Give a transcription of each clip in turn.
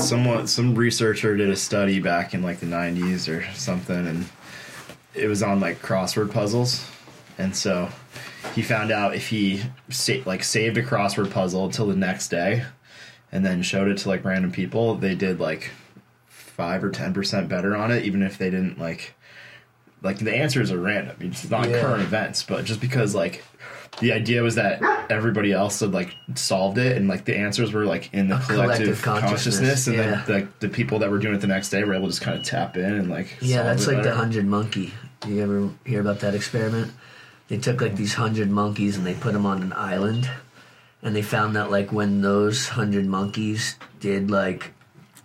someone some researcher did a study back in like the 90s or something and it was on like crossword puzzles and so he found out if he sa- like saved a crossword puzzle until the next day and then showed it to like random people they did like 5 or 10% better on it even if they didn't like like the answers are random it's not Yeah. current events but just because like the idea was that everybody else had like solved it and like the answers were like in the collective, collective consciousness, consciousness, and yeah. then the, the people that were doing it the next day were able to just kind of tap in and like Yeah, that's like the hundred monkey. You ever hear about that experiment? They took like these hundred monkeys and they put them on an island, and they found that like when those hundred monkeys did like,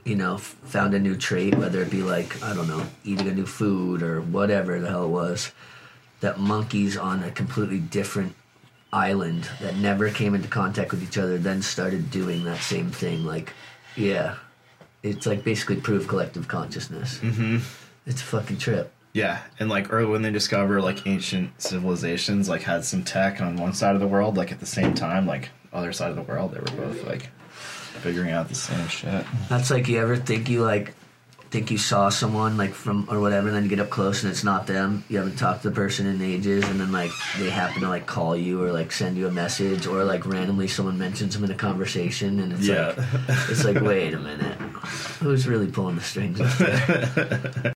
you know, f- found a new trait, whether it be like I don't know, eating a new food or whatever the hell it was, that monkeys on a completely different island that never came into contact with each other then started doing that same thing. Like, yeah, it's like basically proof collective consciousness. Mm-hmm. It's a fucking trip. Yeah, and like early when they discover like ancient civilizations like had some tech on one side of the world, like at the same time, like other side of the world, they were both like figuring out the same shit. That's like you ever think you like think you saw someone like from or whatever, and then you get up close and it's not them. You haven't talked to the person in ages, and then like they happen to like call you or like send you a message, or like randomly someone mentions them in a conversation, and it's Yeah. like it's like wait a minute, who's really pulling the strings?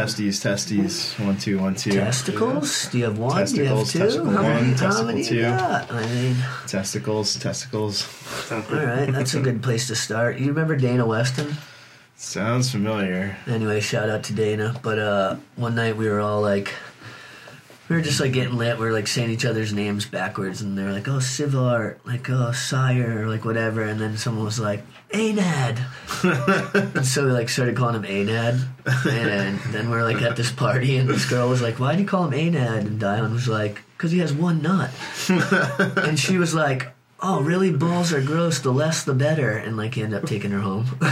Testes, testes, one two, one two. Testicles? Do you have one? Testicles, Do you have two? testicle how many, one, testicle many two. you got? I mean, Testicles, testicles. all right, that's a good place to start. You remember Dana Weston? Sounds familiar. Anyway, shout out to Dana. But uh, one night we were all like, we were just like getting lit. We were like saying each other's names backwards, and they were like, "Oh, Sivart," like "Oh, Sire," or like whatever. And then someone was like, "Anad," and so we like started calling him Anad. And then we are like at this party, and this girl was like, "Why do you call him Anad?" And Dion was like, "Cause he has one nut." and she was like. Oh, really? Balls are gross. The less, the better. And like, he ended up taking her home.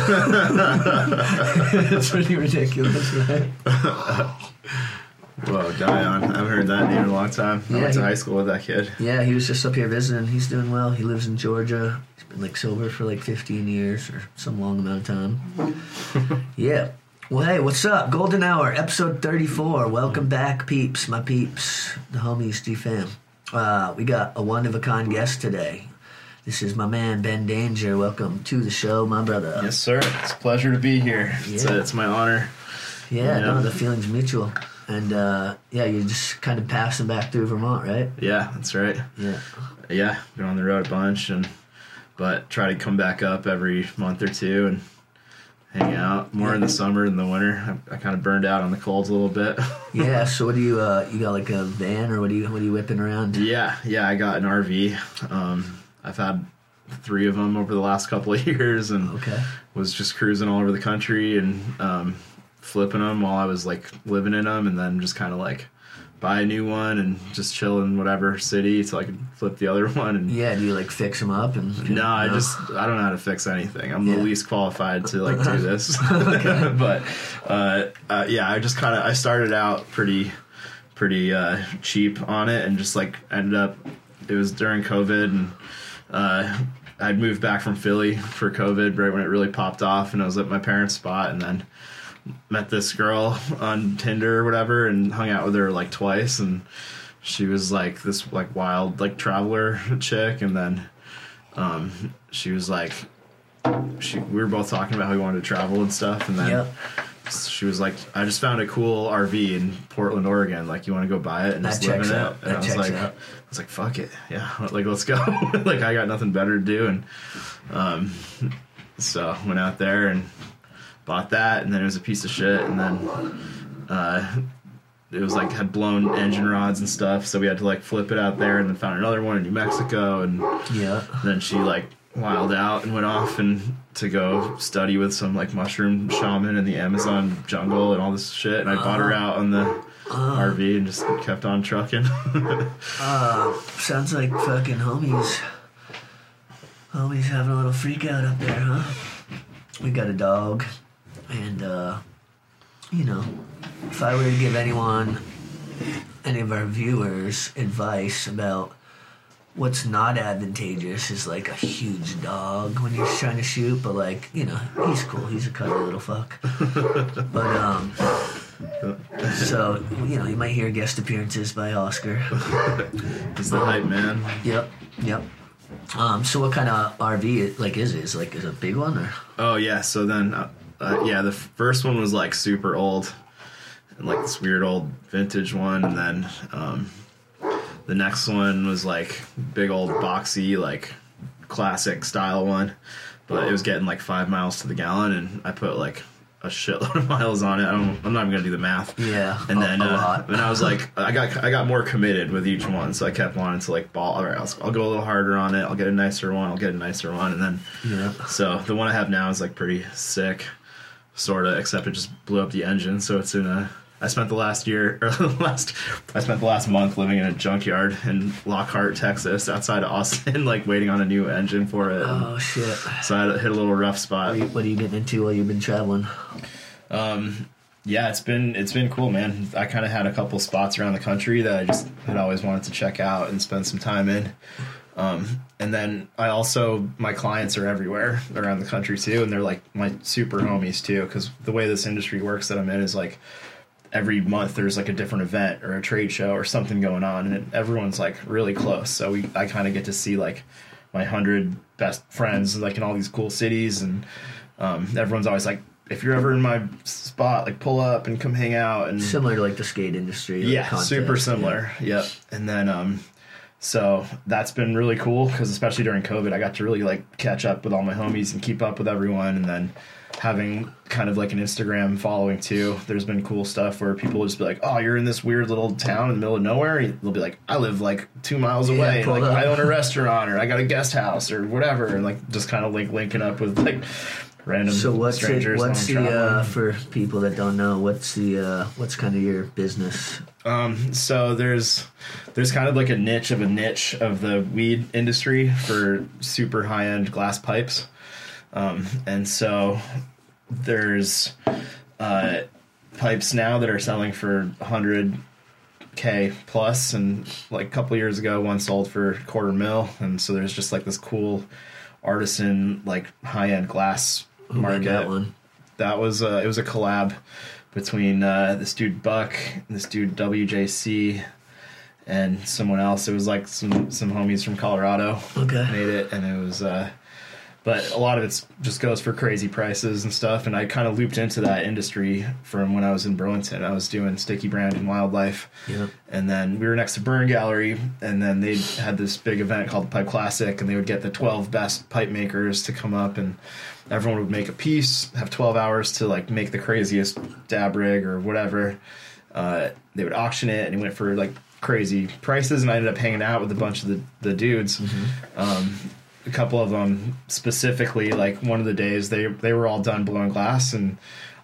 it's pretty ridiculous, right? Whoa, Dion. I haven't heard that name in a long time. I Yeah, went to he- high school with that kid. Yeah, he was just up here visiting. He's doing well. He lives in Georgia. He's been like sober for like 15 years or some long amount of time. yeah. Well, hey, what's up? Golden Hour, episode 34. Welcome back, peeps, my peeps, the homies, G fam. Uh, we got a one of a kind guest today. This is my man, Ben Danger. Welcome to the show, my brother. Yes, sir. It's a pleasure to be here. It's, Yeah. a, it's my honor. Yeah, no, Yeah. the feeling's mutual. And uh, yeah, you're just kind of passing back through Vermont, right? Yeah, that's right. Yeah. Yeah, been on the road a bunch, and but try to come back up every month or two and hang out more in the summer than the winter. I, I kind of burned out on the colds a little bit. Yeah. So what do you uh, you got like a van or what do you what are you whipping around? yeah, yeah, I got an RV. Um, I've had three of them over the last couple of years, and Okay. was just cruising all over the country and um, flipping them while I was like living in them, and then just kind of like buy a new one and just chill in whatever city so I could flip the other one. And Yeah. Do you like fix them up and? no, I just I don't know how to fix anything. I'm Yeah. the least qualified to like do this. but uh, uh, yeah, I just kind of I started out pretty pretty uh, cheap on it and just like ended up. It was during COVID and uh, I'd moved back from Philly for COVID right when it really popped off, and I was at my parents' spot, and then met this girl on Tinder or whatever, and hung out with her like twice, and she was like this like wild like traveler chick, and then um, she was like. She, we were both talking about how we wanted to travel and stuff, and then Yep. she was like, "I just found a cool RV in Portland, Oregon. Like, you want to go buy it and That just live in it?" out. And That I was like, out. "I was like, fuck it, yeah, like let's go. like, I got nothing better to do." And um, so went out there and bought that, and then it was a piece of shit, and then uh, it was like had blown engine rods and stuff, so we had to like flip it out there, and then found another one in New Mexico, and Yeah. then she like wild out and went off and to go study with some like mushroom shaman in the Amazon jungle and all this shit. And I bought her Uh-huh. out on the RV and just kept on trucking. Sounds like fucking homies. Homies having a little freak out up there, huh? We got a dog, and uh, you know, if I were to give anyone, any of our viewers, advice about what's not advantageous is like a huge dog when you're trying to shoot, but like you know, he's cool. He's a cuddly little fuck. but um. So you know you might hear guest appearances by Oscar. He's the hype man. Yep, yep. Um, so what kind of RV like is it? Is it like is it a big one or? Oh yeah, so then uh, uh, yeah, the first one was like super old, and like this weird old vintage one, and then um, the next one was like big old boxy like classic style one, but it was getting like five miles to the gallon, and I put like a shitload of miles on it. I don't, I'm not even gonna do the math. Yeah, And then uh, then I was like, I got I got more committed with each one, so I kept wanting to like ball. All right, I'll, I'll go a little harder on it. I'll get a nicer one. I'll get a nicer one, and then Yeah. so the one I have now is like pretty sick, sort of, except it just blew up the engine. So it's in a. I spent the last year or the last. I spent the last month living in a junkyard in Lockhart, Texas, outside of Austin, like waiting on a new engine for it. Oh shit! so I hit a little rough spot. What are, you, what are you getting into while you've been traveling? Um, yeah, it's been it's been cool, man. I kind of had a couple spots around the country that I just had always wanted to check out and spend some time in. Um, and then I also my clients are everywhere around the country too, and they're like my super homies too. Because the way this industry works that I'm in is like every month there's like a different event or a trade show or something going on, and it, everyone's like really close. So we I kind of get to see like my hundred best friends like in all these cool cities, and um, everyone's always like. If you're ever in my spot, like pull up and come hang out and Similar to like the skate industry. like yeah, context, super similar. Yep. And then um so that's been really cool because especially during COVID, I got to really like catch up with all my homies and keep up with everyone. And then having kind of like an Instagram following too, there's been cool stuff where people will just be like, "Oh, you're in this weird little town in the middle of nowhere." They'll be like, "I live like two miles away. pull like up. I own a restaurant or I got a guest house or whatever," and like just kind of like linking up with like random So what's it, what's the uh, for people that don't know? What's the uh, what's kind of your business? Um, so there's there's kind of like a niche of a niche of the weed industry for super high end glass pipes, um, and so there's uh, pipes now that are selling for 100 k plus, and like a couple years ago, one sold for quarter mil, and so there's just like this cool artisan like high end glass Who made market that one? that was uh, it was a collab between uh, this dude Buck, this dude WJC, and someone else. It was like some some homies from Colorado Okay. made it, and it was. Uh, but a lot of it just goes for crazy prices and stuff. And I kind of looped into that industry from when I was in Burlington. I was doing Sticky Brand and Wildlife. Yeah. And then we were next to Burn Gallery, and then they had this big event called the Pipe Classic, and they would get the 12 best pipe makers to come up, and everyone would make a piece, have 12 hours to like make the craziest dab rig or whatever. Uh, they would auction it, and it went for like crazy prices, and I ended up hanging out with a bunch of the, the dudes. Um, a couple of them specifically, like one of the days they they were all done blowing glass, and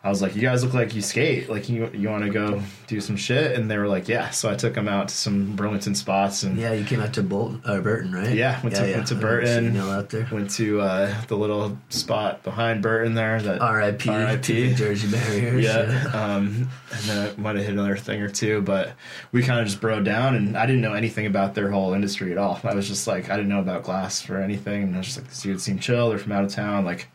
I was like, "You guys look like you skate. Like you you want to go do some shit?" And they were like, "Yeah." So I took them out to some Burlington spots, and Yeah, you came out to Bolton or Burton, right? Yeah, went to- went to Burton. out there. went to uh, the little spot behind Burton there. That R.I.P. R.I.P. Jersey Barriers. yeah. Um, and then I might have hit another thing or two, but we kind of just broke down, and I didn't know anything about their whole industry at all. I was just like, I didn't know about glass or anything, and I was just like, this dude seemed chill. They're from out of town, like,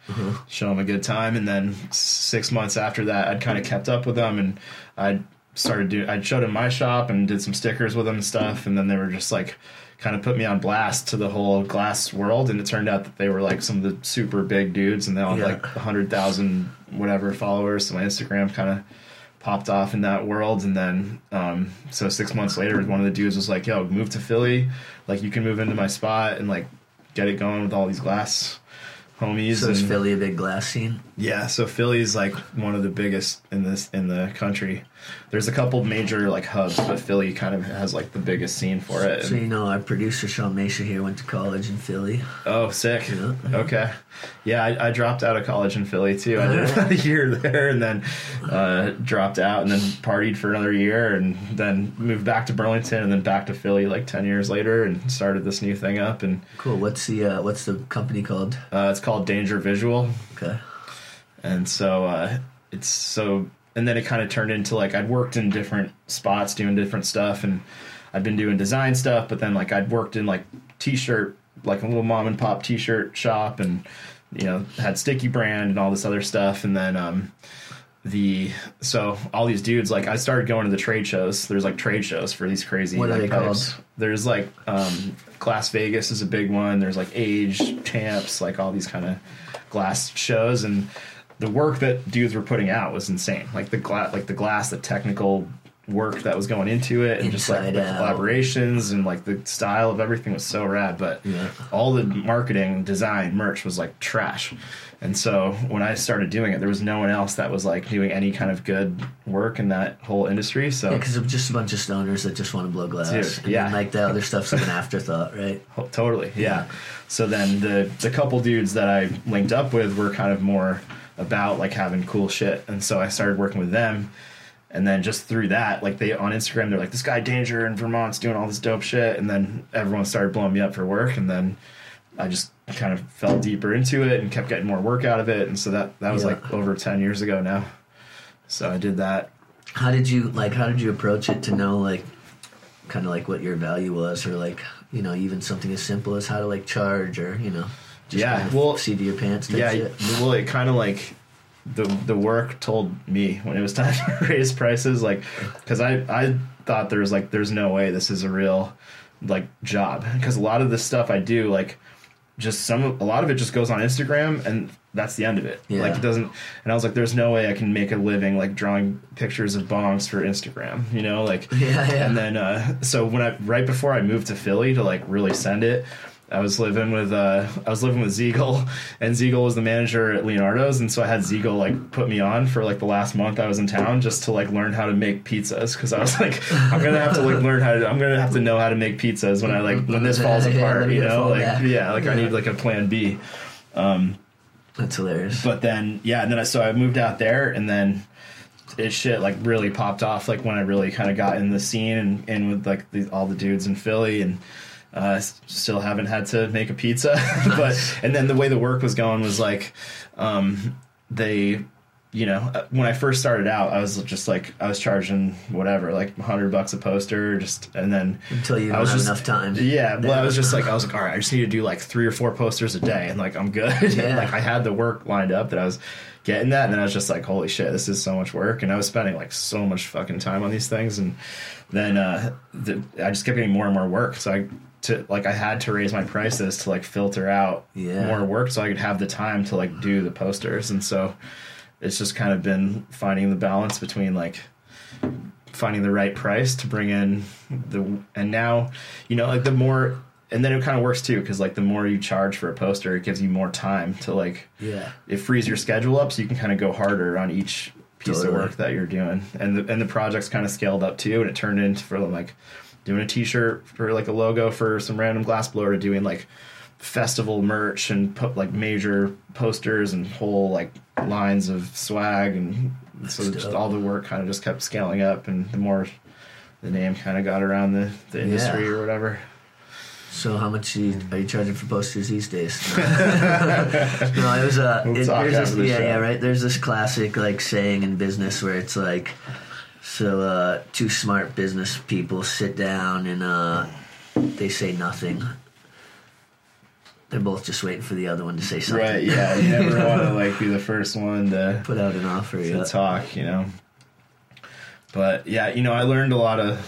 show them a good time. And then six months after that, I'd kind of kept up with them, and I'd started doing. I showed them my shop and did some stickers with them and stuff, and then they were just like. Kind of put me on blast to the whole glass world, and it turned out that they were like some of the super big dudes, and they all had Yeah. like a hundred thousand whatever followers. So my Instagram kind of popped off in that world and then um, so six months later one of the dudes was like yo move to philly like you can move into my spot and like get it going with all these glass homies So is and- Philly a big glass scene? yeah so philly's like one of the biggest in this in the country there's a couple major like hubs, but Philly kind of has like the biggest scene for it. So you know, our producer Shaun Mesa here went to college in Philly. Oh, sick. Yeah. Okay. Yeah, I, I dropped out of college in Philly too. I did a year there and then uh, dropped out and then partied for another year and then moved back to Burlington and then back to Philly like 10 years later and started this new thing up. And Cool. What's the uh, what's the company called? uh, it's called Danger Visual. Okay. And so uh, it's so, and then it kind of turned into like I'd worked in different spots doing different stuff, and I'd been doing design stuff, but then like I'd worked in like t-shirt, like a little mom and pop t-shirt shop, and you know had Sticky Brand and all this other stuff, and then um, the so all these dudes like I started going to the trade shows. There's like trade shows for these crazy What are like they pipes. called? There's like um, Glass Vegas is a big one. There's like Age Champs, like all these kind of glass shows, and the work that dudes were putting out was insane. Like the glass, like the glass, the technical work that was going into it, and just like the out. collaborations and like the style of everything was so rad. But Yeah. all the marketing, design, merch was like trash. And so when I started doing it, there was no one else that was like doing any kind of good work in that whole industry. So Yeah, because it's just a bunch of stoners that just want to blow glass. Dude, and yeah. then, like the other stuff's like an afterthought, right? Oh, Totally, yeah. So then the the couple dudes that I linked up with were kind of more about like having cool shit, and so I started working with them. And then just through that, like they on Instagram, they're like, "This guy Danger in Vermont's doing all this dope shit," and then everyone started blowing me up for work, and then I just kind of fell deeper into it and kept getting more work out of it, and so that that was Yeah. like over ten years ago now. So I did that. How did you like? How did you approach it to know like, kind of like what your value was, or like you know even something as simple as how to like charge, or you know, just Yeah, kind of well, seat of your pants yeah shit. well it kind of like the the work told me when it was time to raise prices like because i i thought there was like there's no way this is a real like job because a lot of the stuff i do like just some a lot of it just goes on instagram and that's the end of it Yeah. like it doesn't and i was like there's no way i can make a living like drawing pictures of bongs for instagram you know like Yeah, yeah. and then uh, so when I right before I moved to Philly to like really send it, I was living with uh, I was living with Ziegel, and Ziegel was the manager at Leonardo's, and so I had Ziegel like put me on for like the last month I was in town just to like learn how to make pizzas because I was like I'm gonna have to like learn how to I'm gonna have to know how to make pizzas when I like when this falls Yeah, apart, you know, like yeah, like I need like a plan B. Um, That's hilarious. But then yeah, and then I so I moved out there, and then it shit like really popped off like when I really kind of got in the scene and, and with like the, all the dudes in Philly and uh, still haven't had to make a pizza but and then the way the work was going was like um, they you know uh, when I first started out I was just like I was charging whatever like 100 bucks a poster just and then Until you I was have just- enough time. yeah, well, I was just like, I was like, all right, I just need to do like three or four posters a day, and like I'm good. Yeah. like I had the work lined up that I was getting that, and then I was just like, holy shit, this is so much work, and I was spending like so much fucking time on these things, and then uh, the, I just kept getting more and more work, so I to like I had to raise my prices to like filter out Yeah. more work, so I could have the time to like do the posters, and so it's just kind of been finding the balance between like finding the right price to bring in the and now you know like the more and then it kind of works too because like the more you charge for a poster it gives you more time to like Yeah. it frees your schedule up so you can kind of go harder on each piece Totally. of work that you're doing and the and the project's kind of scaled up too and it turned into for like doing a t-shirt for like a logo for some random glass blower to doing like festival merch and put like major posters and whole like lines of swag and so just dope. all the work kind of just kept scaling up and the more the name kind of got around the, the industry Yeah. or whatever So how much are you, are you charging for posters these days? no, it was uh, We'll it, talk there's after this, the yeah, show. yeah, right. There's this classic like saying in business where it's like, so uh, two smart business people sit down and uh, they say nothing. They're both just waiting for the other one to say something. right yeah you never want to like be the first one to Put out an offer. to Yeah. talk, you know. But yeah, you know, I learned a lot of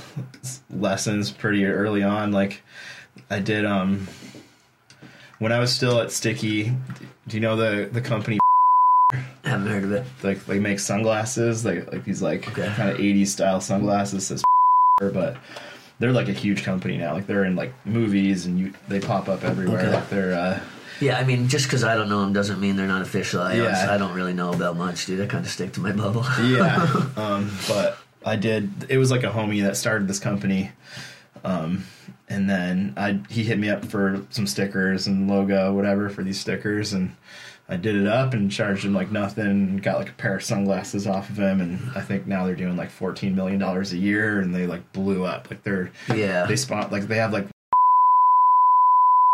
lessons pretty early on. Like I did um when I was still at Sticky. Do you know the the company Haven't heard of it. like they make sunglasses, like like these like Okay. kind of 80s style sunglasses says but they're like a huge company now. Like they're in like movies and you they pop up everywhere. Okay. Like they're uh Yeah, I mean, just because I don't know them doesn't mean they're not official. I, Yeah. honestly- I don't really know about much, dude. I kind of stick to my bubble. yeah um but I did. It was like a homie that started this company, um, and then I he hit me up for some stickers and logo, whatever, for these stickers, and I did it up and charged him like nothing. and Got like a pair of sunglasses off of him, and I think now they're doing like fourteen million dollars a year, and they like blew up. Like they're Yeah. they spot like they have like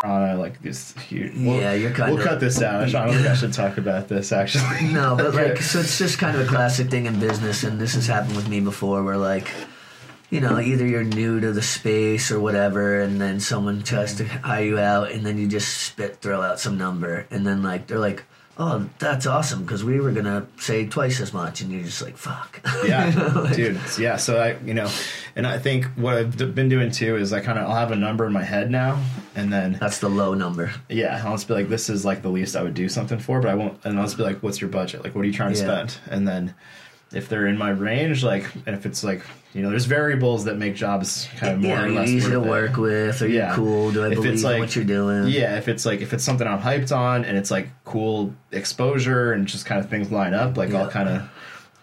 on like this huge. Yeah, you're kinda- We'll cut this out. I don't think I should talk about this actually. No, but like, so it's just kind of a classic thing in business, and this has happened with me before, where like, you know, either you're new to the space or whatever, and then someone tries to mm. hire you out, and then you just spit, throw out some number, and then like they're like, "Oh, that's awesome," because we were gonna say twice as much, and you're just like, "Fuck." yeah, dude. Yeah. So I, you know, and I think what I've been doing too is I kind of I'll have a number in my head now, and then That's the low number. yeah, I'll just be like, this is like the least I would do something for, but I won't. And I'll just be like, what's your budget? Like, what are you trying to Yeah. spend? And then if they're in my range, like, and if it's like, you know, there's variables that make jobs kind of more yeah, or less easy to worth it. work with. Are you Yeah. cool? Do I If believe like- what you're doing? Yeah, if it's like if it's something I'm hyped on and it's like cool exposure and just kind of things line up, like I'll kind of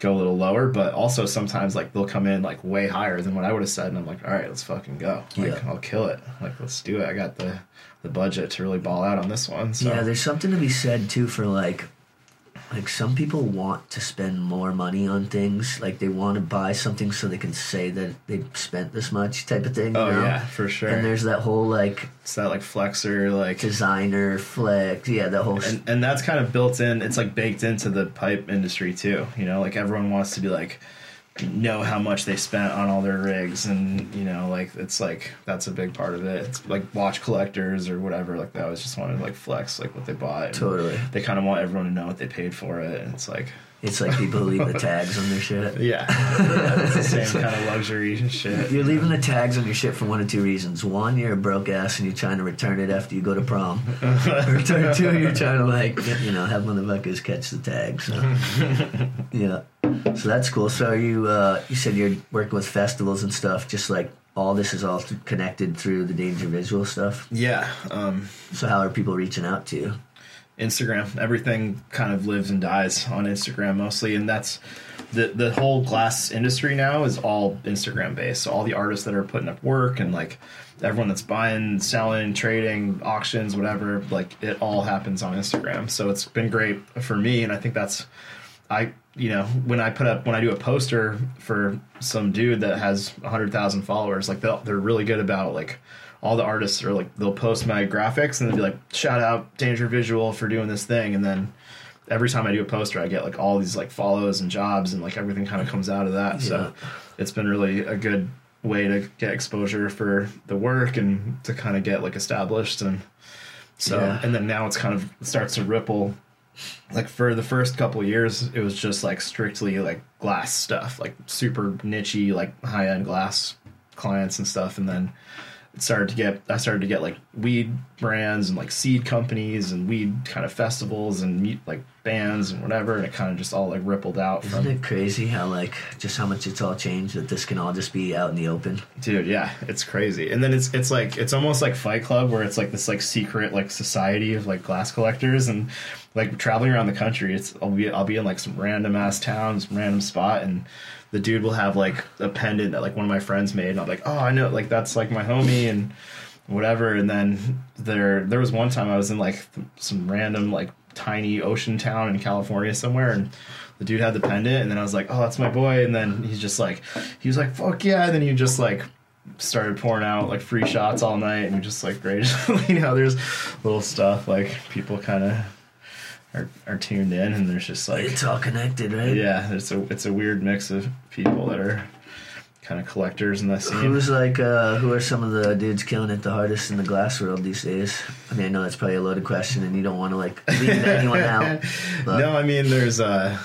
go a little lower. But also sometimes like they'll come in like way higher than what I would have said, and I'm like, all right, let's fucking go. Like Yeah. I'll kill it. Like let's do it. I got the the budget to really ball out on this one. So Yeah, there's something to be said too for like like some people want to spend more money on things. Like they want to buy something so they can say that they spent this much type of thing. you oh know? yeah, for sure. And there's that whole like it's that like flexor like. designer flex. Yeah, that whole. and, and that's kind of built in it's like baked into the pipe industry too you know like everyone wants to be like know how much they spent on all their rigs and you know like it's like that's a big part of it. It's like watch collectors or whatever like they always just want to like flex like what they bought. And Totally. they kind of want everyone to know what they paid for it. And it's like it's like people who leave the tags on their shit. yeah, yeah it's the same kind of luxury shit You're leaving the tags on your shit for one of two reasons. One, you're a broke ass and you're trying to return it after you go to prom. Return two, you're trying to like you know have motherfuckers catch the tags. So. yeah, so that's cool. So are you uh, you said you're working with festivals and stuff. Just like all this is all connected through the Danger Visual stuff. yeah um So how are people reaching out to you? Instagram. Everything kind of lives and dies on Instagram mostly, and that's the the whole glass industry now is all Instagram based. So all the artists that are putting up work and like everyone that's buying, selling, trading, auctions, whatever, like it all happens on Instagram. So it's been great for me, and I think that's I you know when I put up when I do a poster for some dude that has hundred thousand followers, like they're really good about like all the artists are like they'll post my graphics and they'll be like shout out Danger Visual for doing this thing, and then every time I do a poster, I get like all these like follows and jobs and like everything kind of comes out of that. So it's been really a good way to get exposure for the work and to kind of get like established and so Yeah. and then now it's kind of it starts to ripple like for the first couple of years it was just like strictly like glass stuff like super nichey like high end glass clients and stuff and then started to get I started to get like weed brands and like seed companies and weed kind of festivals and meet like bands and whatever and it kind of just all like rippled out Isn't from it crazy how like just how much it's all changed that this can all just be out in the open? dude yeah it's crazy and then it's it's like it's almost like fight club where it's like this like secret like society of like glass collectors and like traveling around the country it's i'll be i'll be in like some random ass town some random spot and the dude will have like a pendant that like one of my friends made and i'm like oh i know like that's like my homie and whatever and then there there was one time i was in like th- some random like tiny ocean town in california somewhere and the dude had the pendant and then i was like oh that's my boy and then he's just like he was like fuck yeah and then he just like started pouring out like free shots all night and we just like great you know there's little stuff like people kind of are, are tuned in and there's just like It's all connected, right? yeah it's a it's a weird mix of people that are kind of collectors in that scene Who's like uh who are some of the dudes killing it the hardest in the glass world these days? I mean I know that's probably a loaded question and you don't want to like leave anyone out. But no, I mean there's uh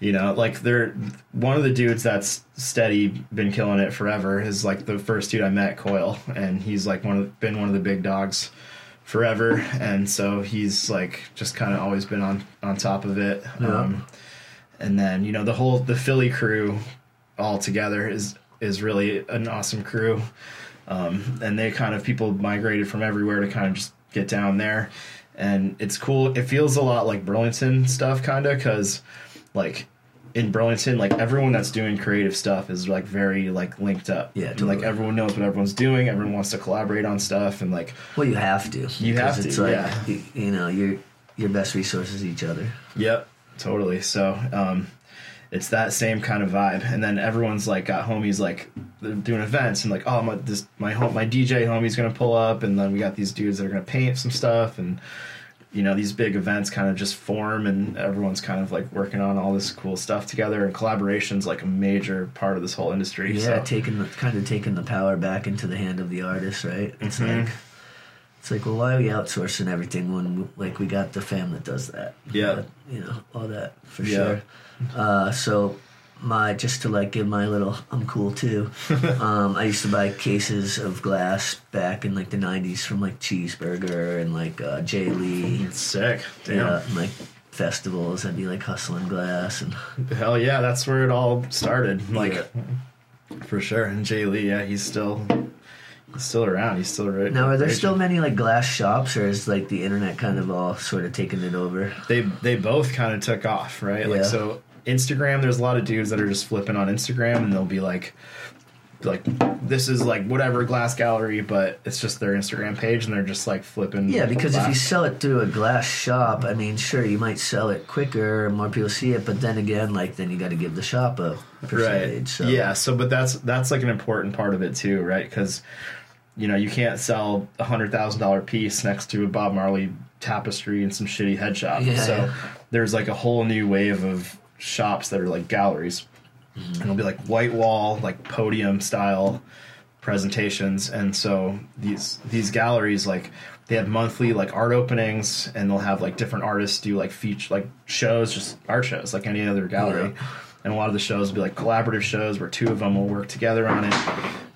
you know, like there one of the dudes that's steady been killing it forever is like the first dude I met, Coil, and he's like one of been one of the big dogs forever and so he's like just kind of always been on on top of it. Yeah. Um and then, you know, the whole the Philly crew all together is is really an awesome crew. Um, and they kind of people migrated from everywhere to kind of just get down there and it's cool it feels a lot like burlington stuff kind of because like in Burlington, like everyone that's doing creative stuff is like very like linked up. Yeah, And, like everyone knows what everyone's doing. Everyone wants to collaborate on stuff, and like Well, you have to. You have it's to, like, yeah. You, you know, your your best resource is each other. Yep, totally. So, um, it's that same kind of vibe, and then everyone's like got homies like they're doing events and like oh my this my home my DJ homie's gonna pull up, and then we got these dudes that are gonna paint some stuff, and you know these big events kind of just form, and everyone's kind of like working on all this cool stuff together, and collaboration's like a major part of this whole industry. Yeah, so. taking the kind of taking the power back into the hand of the artist, right? It's Mhm. like it's like, well, why are we outsourcing everything when like we got the fam that does that? Yeah. But, you know all that for Yeah. sure. Uh, so my just to like give my little I'm cool too. um, I used to buy cases of glass back in like the '90s from like Cheeseburger and like uh, Jay Lee. Sick. Damn. Yeah, and, like festivals. I'd be like hustling glass and Hell yeah, that's where it all started. Like Yeah. for sure. And Jay Lee, yeah, he's still he's still around. He's still right. Now, are there still many like glass shops, or is like the internet kind of all sort of taking it over? They they both kind of took off, right? Like Yeah. so Instagram, there's a lot of dudes that are just flipping on Instagram and they'll be like like this is like whatever glass gallery, but it's just their Instagram page and they're just like flipping. Yeah, because if you sell it through a glass shop, I mean, sure, you might sell it quicker, more people see it, but then again, like then you got to give the shop a percentage. right So. yeah so but that's that's like an important part of it too right because you know you can't sell a hundred thousand dollar piece next to a bob marley tapestry and some shitty head shop Yeah, so yeah. there's like a whole new wave of shops that are like galleries. And it'll be like white wall like podium style presentations. And so these these galleries like they have monthly like art openings and they'll have like different artists do like feature like shows just art shows like any other gallery. Yeah. and a lot of the shows will be like collaborative shows where two of them will work together on it.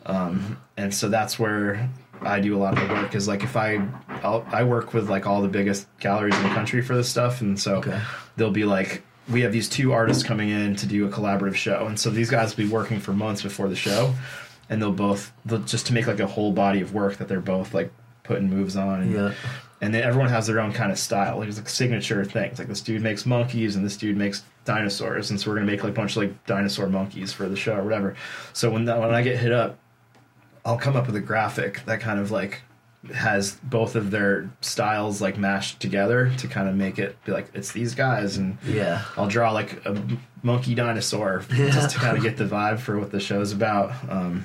Um, and so that's where I do a lot of the work is like if I I'll, I work with like all the biggest galleries in the country for this stuff. And so Okay. they'll be like we have these two artists coming in to do a collaborative show. And so these guys will be working for months before the show. And they'll both they'll just to make like a whole body of work that they're both like putting moves on. And, Yeah. and then everyone has their own kind of style. Like there's like signature things. Like this dude makes monkeys and this dude makes dinosaurs. And so we're gonna make like a bunch of like dinosaur monkeys for the show or whatever. So when that, when i get hit up i'll come up with a graphic that kind of like has both of their styles like mashed together to kind of make it be like it's these guys and Yeah. I'll draw like a monkey dinosaur just to kind of get the vibe for what the show's about. Um,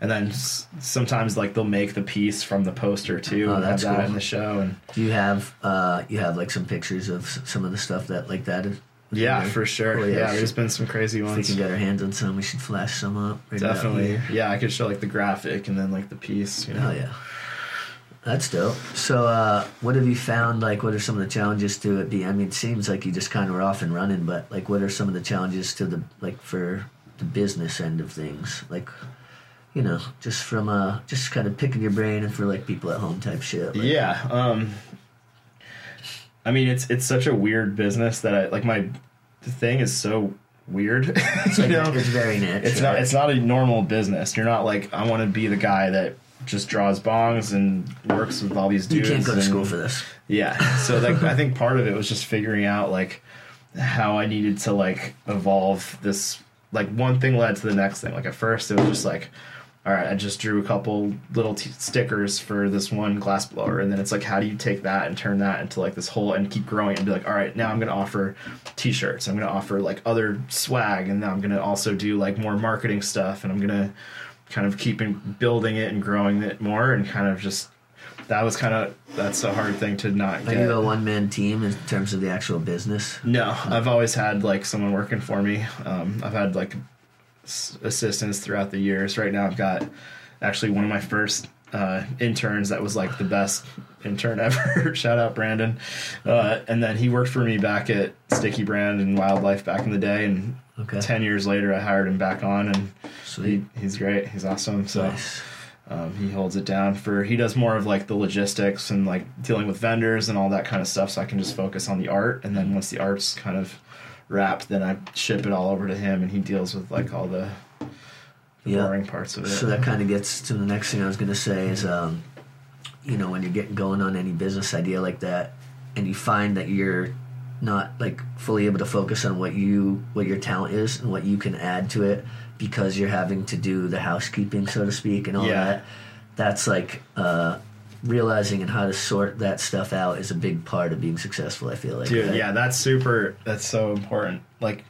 and then s- sometimes like they'll make the piece from the poster too Oh, that's that cool. in the show. And Do you have uh you have like some pictures of some of the stuff that like that? is- yeah, for sure. Oh, yeah, yeah, there's been some crazy ones. If we can get our hands on some, we should flash some up. right Definitely. Yeah, I could show like the graphic and then like the piece. You know? Oh yeah. That's dope. So, uh, what have you found? Like, what are some of the challenges to it? Be, I mean, it seems like you just kind of were off and running, but like, what are some of the challenges to the like for the business end of things? Like, you know, just from uh, just kind of picking your brain and for like people at home type shit. Like, Yeah. Um I mean it's it's such a weird business that I like my thing is so weird. it's, you know? it's very niche. It's not it's not a normal business. You're not like I want to be the guy that just draws bongs and works with all these dudes. you can't go to and- school for this. Yeah. So like I think part of it was just figuring out like how I needed to like evolve this like one thing led to the next thing. Like at first it was just like all right, I just drew a couple little t- stickers for this one glass blower, and then it's like, how do you take that and turn that into like this whole and keep growing and be like, all right, now I'm gonna offer T-shirts, I'm gonna offer like other swag, and now I'm gonna also do like more marketing stuff, and I'm gonna kind of keeping building it and growing it more, and kind of just that was kind of that's a hard thing to not Are get. you a one man team in terms of the actual business? No, I've always had like someone working for me. Um, I've had like s- assistants throughout the years. Right now, I've got actually one of my first uh, interns that was like the best intern ever. Shout out Brandon. Uh, and then he worked for me back at Sticky Brand and Wildlife back in the day. And Okay. ten years later, I hired him back on, and Sweet. he, he's great. He's awesome. So. Nice. Um, he holds it down for he does more of like the logistics and like dealing with vendors and all that kind of stuff so i can just focus on the art and then once the art's kind of wrapped then i ship it all over to him and he deals with like all the, the Yeah. boring parts of it So that kind of gets to the next thing I was going to say is, um, you know, when you're getting going on any business idea like that, and you find that you're not like fully able to focus on what you what your talent is and what you can add to it because you're having to do the housekeeping so to speak and all Yeah. that that's like uh realizing and how to sort that stuff out is a big part of being successful i feel like Dude, yeah, that's super. That's so important. Like,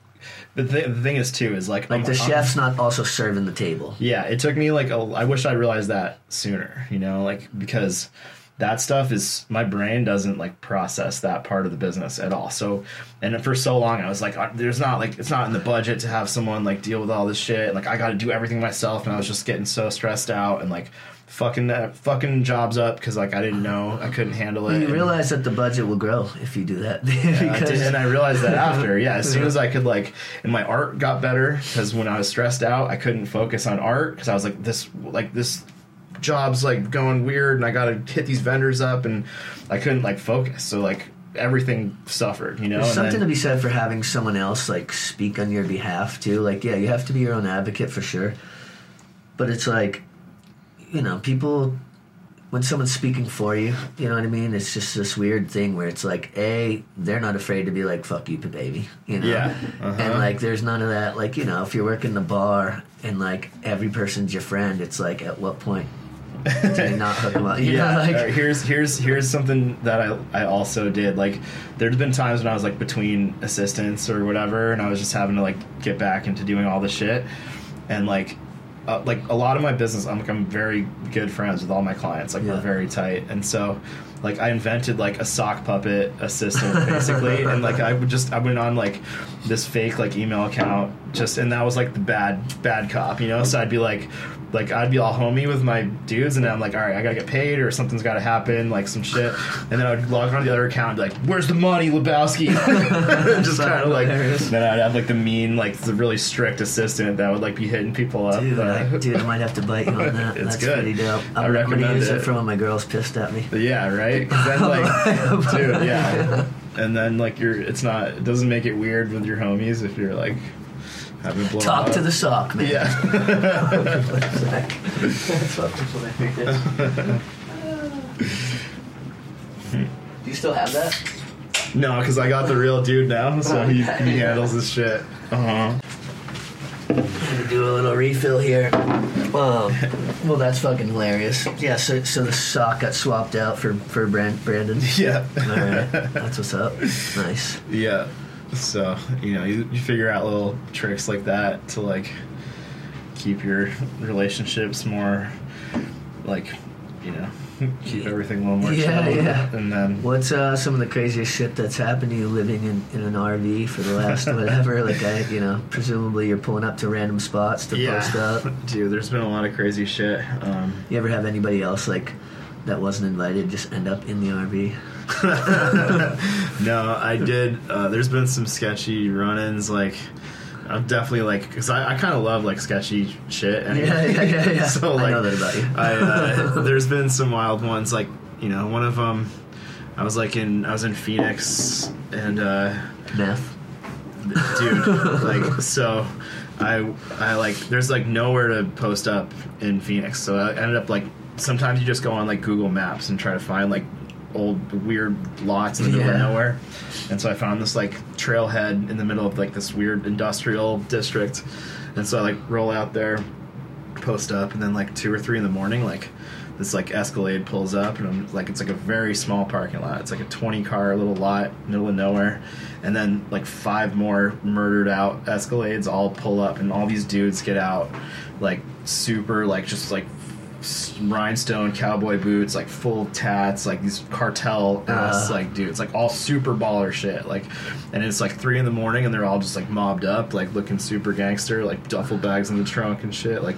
the, th- the thing is too is like like the chef's not also serving the table Yeah, it took me like a, I wish I realized that sooner, you know, like because that stuff is my brain doesn't like process that part of the business at all. So, and for so long I was like, there's not like it's not in the budget to have someone like deal with all this shit. Like I got to do everything myself, and I was just getting so stressed out and like fucking that fucking jobs up because like I didn't know I couldn't handle it. you and- realize that the budget will grow if you do that I did, and I realized that after. Yeah, as soon as I could like, and my art got better because when I was stressed out, I couldn't focus on art because I was like this, like this job's like going weird, and I got to hit these vendors up, and I couldn't like focus. So like everything suffered, you know. There's something then- to be said for having someone else like speak on your behalf too. Like, yeah, you have to be your own advocate for sure. But it's like, you know, people when someone's speaking for you, you know what I mean? It's just this weird thing where it's like, A, they're not afraid to be like, fuck you, baby. You know? Yeah, uh-huh. And like there's none of that like, you know, if you're working the bar and like every person's your friend, it's like at what point do you not hook them up? You yeah, know, like uh, here's here's here's something that I I also did. Like, there's been times when I was like between assistants or whatever, and I was just having to like get back into doing all the shit, and like. Uh, like a lot of my business, I'm like I'm very good friends with all my clients. Like Yeah. we're very tight, and so like I invented like a sock puppet assistant basically, and like I would just I went on like this fake like email account just, and that was like the bad bad cop, you know. So I'd be like, like I'd be all homey with my dudes, and I'm like, all right, I gotta get paid or something's gotta happen, like some shit, and then I would log on to the other account, and be like, where's the money, Lebowski? just kind of like then I'd have like the mean like the really strict assistant that would like be hitting people up. Dude, uh, I, dude, I might have to bite you on that. It's That's good. pretty dope. I'm, I I'm gonna recommend use it. it. for when my girl's pissed at me. Yeah, right. then like, dude, yeah. And then like you're, it's not, it doesn't make it weird with your homies if you're like having blown Talk to the sock, man. Yeah. That's what people think it is. Do you still have that? no, because I got the real dude now, so he, he handles his shit. Uh huh. Do a little refill here. Um, well, that's fucking hilarious. Yeah, so so the sock got swapped out for for Brand, Brandon. Yeah. All right, that's what's up. Nice. Yeah. So you know you, you figure out little tricks like that to like keep your relationships more like you know keep everything a little more Yeah, chill. yeah. And then What's uh, some of the craziest shit that's happened to you living in, in an RV for the last whatever? Like, I, you know, presumably you're pulling up to random spots to post up. dude. There's been a lot of crazy shit. Um, You ever have anybody else like that wasn't invited just end up in the RV? no, I did. Uh, there's been some sketchy run-ins. Like, I'm definitely like, because I, I kind of love like sketchy shit. Anyway. Yeah, yeah, yeah, yeah. so I like, know that about you. I, uh, there's been some wild ones. Like, you know, one of them. I was like in I was in Phoenix and uh, Meth. dude, like so. I I like there's like nowhere to post up in Phoenix, so I ended up like sometimes you just go on like Google Maps and try to find like old weird lots in the middle of nowhere. And so I found this like trailhead in the middle of like this weird industrial district, and so I like roll out there, post up, and then like two or three in the morning, like this like Escalade pulls up, and I'm like it's like a very small parking lot. It's like a 20 car little lot, middle of nowhere, and then like five more murdered out Escalades all pull up, and all these dudes get out, like super like just like rhinestone cowboy boots, like full tats, like these cartel ass Uh. like dudes, like all super baller shit. Like, and it's like three in the morning, and they're all just like mobbed up, like looking super gangster, like duffel bags in the trunk and shit. Like,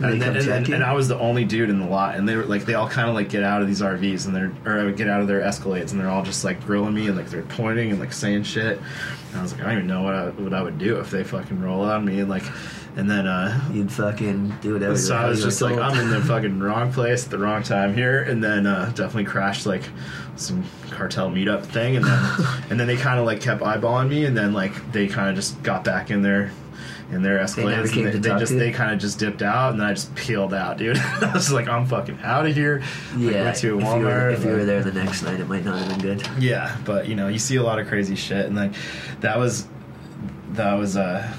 and, then, and, and, and I was the only dude in the lot, and they were like, they all kind of like get out of these RVs, and they're or get out of their Escalades, and they're all just like grilling me, and like they're pointing and like saying shit. And I was like, I don't even know what I, what I would do if they fucking roll on me, and like, and then uh, You'd fucking do whatever. so I was just like. I'm in the fucking wrong place at the wrong time here, and then uh, definitely crashed like some cartel meetup thing, and then and then they kind of like kept eyeballing me, and then like they kind of just got back in their in their Escalades. came and they, talk just they kind of just dipped out, and then I just peeled out, dude. I was like, I'm fucking out of here. Like, Yeah, went if to you, Walmart. were, if you were there the next night, it might not have been good. yeah, but you know, you see a lot of crazy shit, and like that was that was uh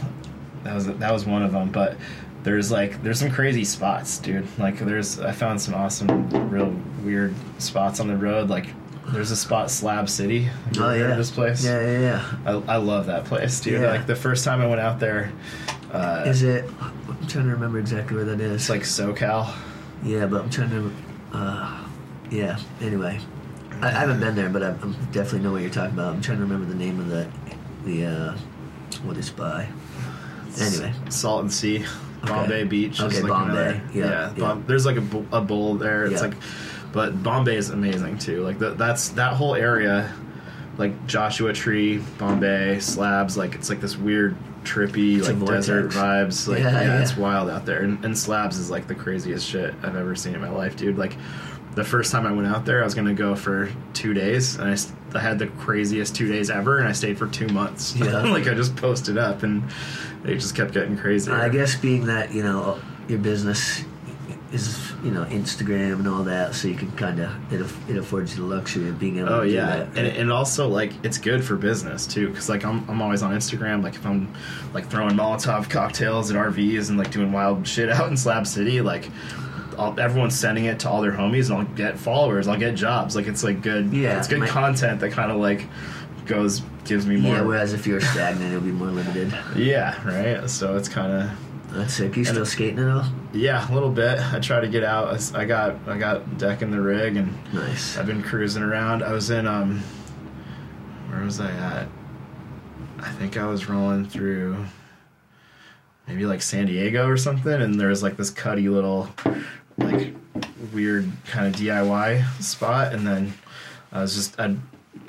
that was that was one of them. But there's like there's some crazy spots, dude. Like there's I found some awesome, real weird spots on the road. Like there's a spot, Slab City. Oh yeah, this place. Yeah, yeah, yeah. I, I love that place, dude. Yeah. Like the first time I went out there, uh, Is it? I'm trying to remember exactly where that is. it's like SoCal. yeah, but I'm trying to. Uh, yeah. Anyway, I, I haven't been there, but I, I'm definitely know what you're talking about. I'm trying to remember the name of the the uh, what it's by. Anyway, Salton Sea, Bombay Beach. Okay, like Bombay. another- Yeah, yeah. yeah. Bom- there's like a, a bowl there. It's like, but Bombay is amazing too. Like the, that's that whole area, like Joshua Tree, Bombay, Slabs. Like it's like this weird, trippy, It's like desert vibes. Like Yeah, yeah, yeah. it's wild out there. And, and Slabs is like the craziest shit I've ever seen in my life, dude. Like. The first time I went out there, I was gonna go for two days, and I, I had the craziest two days ever, and I stayed for two months. Yeah. like I just posted up, and they just kept getting crazy. I guess being that you know your business is you know Instagram and all that, so you can kind of it, it affords you the luxury of being able. Oh to do yeah, that. and, and also like it's good for business too, because like I'm I'm always on Instagram. Like if I'm like throwing Molotov cocktails at RVs and like doing wild shit out in Slab City, like all, everyone's sending it to all their homies, and I'll get followers, I'll get jobs. Like it's like good, Yeah, it's good my- content that kind of like goes gives me more. yeah. Whereas if you're stagnant, it'll be more limited. Yeah, right. So it's kind of That's sick. You still skating at all? yeah, a little bit. I try to get out. I got I got deck in the rig and. Nice. I've been cruising around. I was in um where was I at? I think I was rolling through maybe like San Diego or something and there was like this cuddy little like weird kind of DIY spot and then I was just I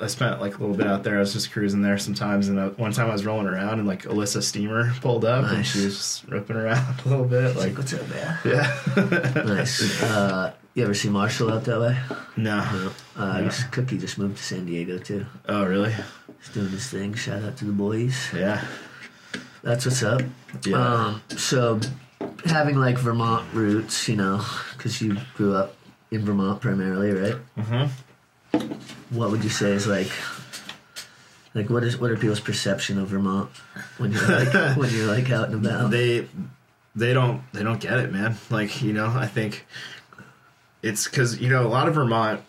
I spent like a little bit out there. I was just cruising there sometimes, and uh, one time I was rolling around, and like Elissa Steamer pulled up, and she was just ripping around a little bit, Like, what's up, man? yeah. Nice. Uh, you ever see Marshall out that way? no. Uh, No. Cookie just moved to San Diego too. Oh really? He's doing his thing. Shout out to the boys. Yeah. That's what's up. Yeah. Um, so, having like Vermont roots, you know, because you grew up in Vermont primarily, right? Mhm. What would you say is like, like what is what are people's perception of Vermont when you're like when you're like out and about? they they don't they don't get it man like you know i think it's because you know a lot of vermont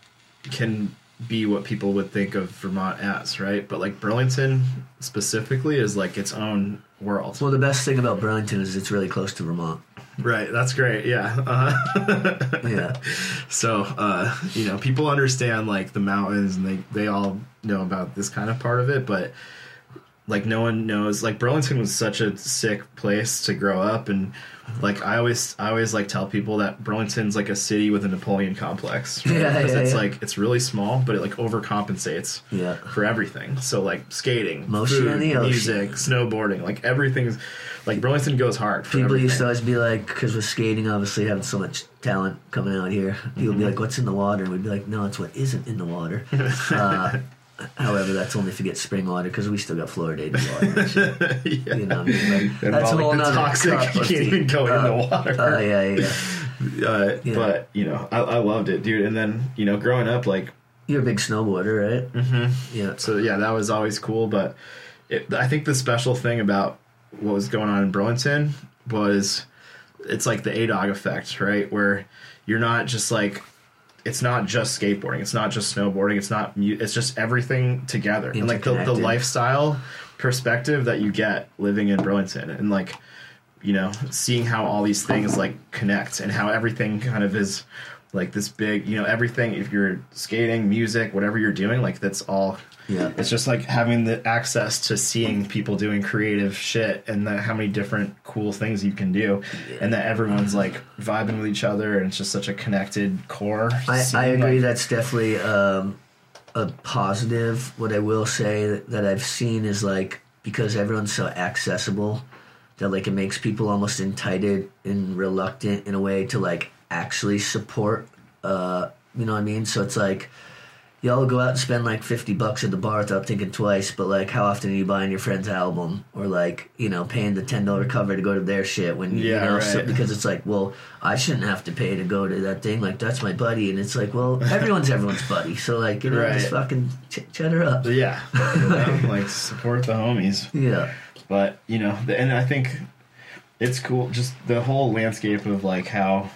can be what people would think of vermont as right but like burlington specifically is like its own world well, the best thing about Burlington is it's really close to Vermont. Right that's great yeah uh-huh. Yeah, so uh you know people understand like the mountains and they they all know about this kind of part of it but like no one knows like burlington was such a sick place to grow up and like i always i always like tell people that burlington's like a city with a napoleon complex right? Yeah, because yeah, it's yeah. like it's really small but it like overcompensates yeah. for everything so like skating Motion food music snowboarding like everything's like burlington goes hard for People used to always be like, because with skating, obviously having so much talent coming out here, people would be like, "What's in the water?" And we'd be like, "No, it's what isn't in the water." uh, however, that's only if you get spring water because we still got fluoridated water. yeah. You know, what I mean? Like, that's a all, whole nother toxic you can't tea. even go in the water Oh yeah, yeah, yeah. uh, Yeah. but you know I, I loved it dude and then you know growing up like You're a big snowboarder, right? mm-hmm. Yeah. so yeah that was always cool but it, i think the special thing about what was going on in burlington was it's like the a-dog effect right? Where you're not just like it's not just skateboarding. It's not just snowboarding. It's not mu- it's just everything together. And like the, the lifestyle perspective that you get living in burlington and like you know seeing how all these things like connect and how everything kind of is like this big you know everything if you're skating music whatever you're doing like that's all Yeah. it's just like having the access to seeing people doing creative shit and that how many different cool things you can do and that everyone's like vibing with each other and it's just such a connected core I, I agree. like- That's definitely um, a positive. What I will say that, that I've seen is like because everyone's so accessible that like it makes people almost entitled and reluctant in a way to like actually support. Uh, you know what I mean? So it's like y'all go out and spend like 50 bucks at the bar without thinking twice, but like how often are you buying your friend's album or like, you know, paying the $10 cover to go to their shit when, you Yeah, know, so, because it's like, well, I shouldn't have to pay to go to that thing. Like, that's my buddy. And it's like, well, everyone's everyone's buddy. So like, you know, just fucking ch- cheddar up. Yeah, you know, like support the homies. Yeah. but you know and i think it's cool just the whole landscape of like how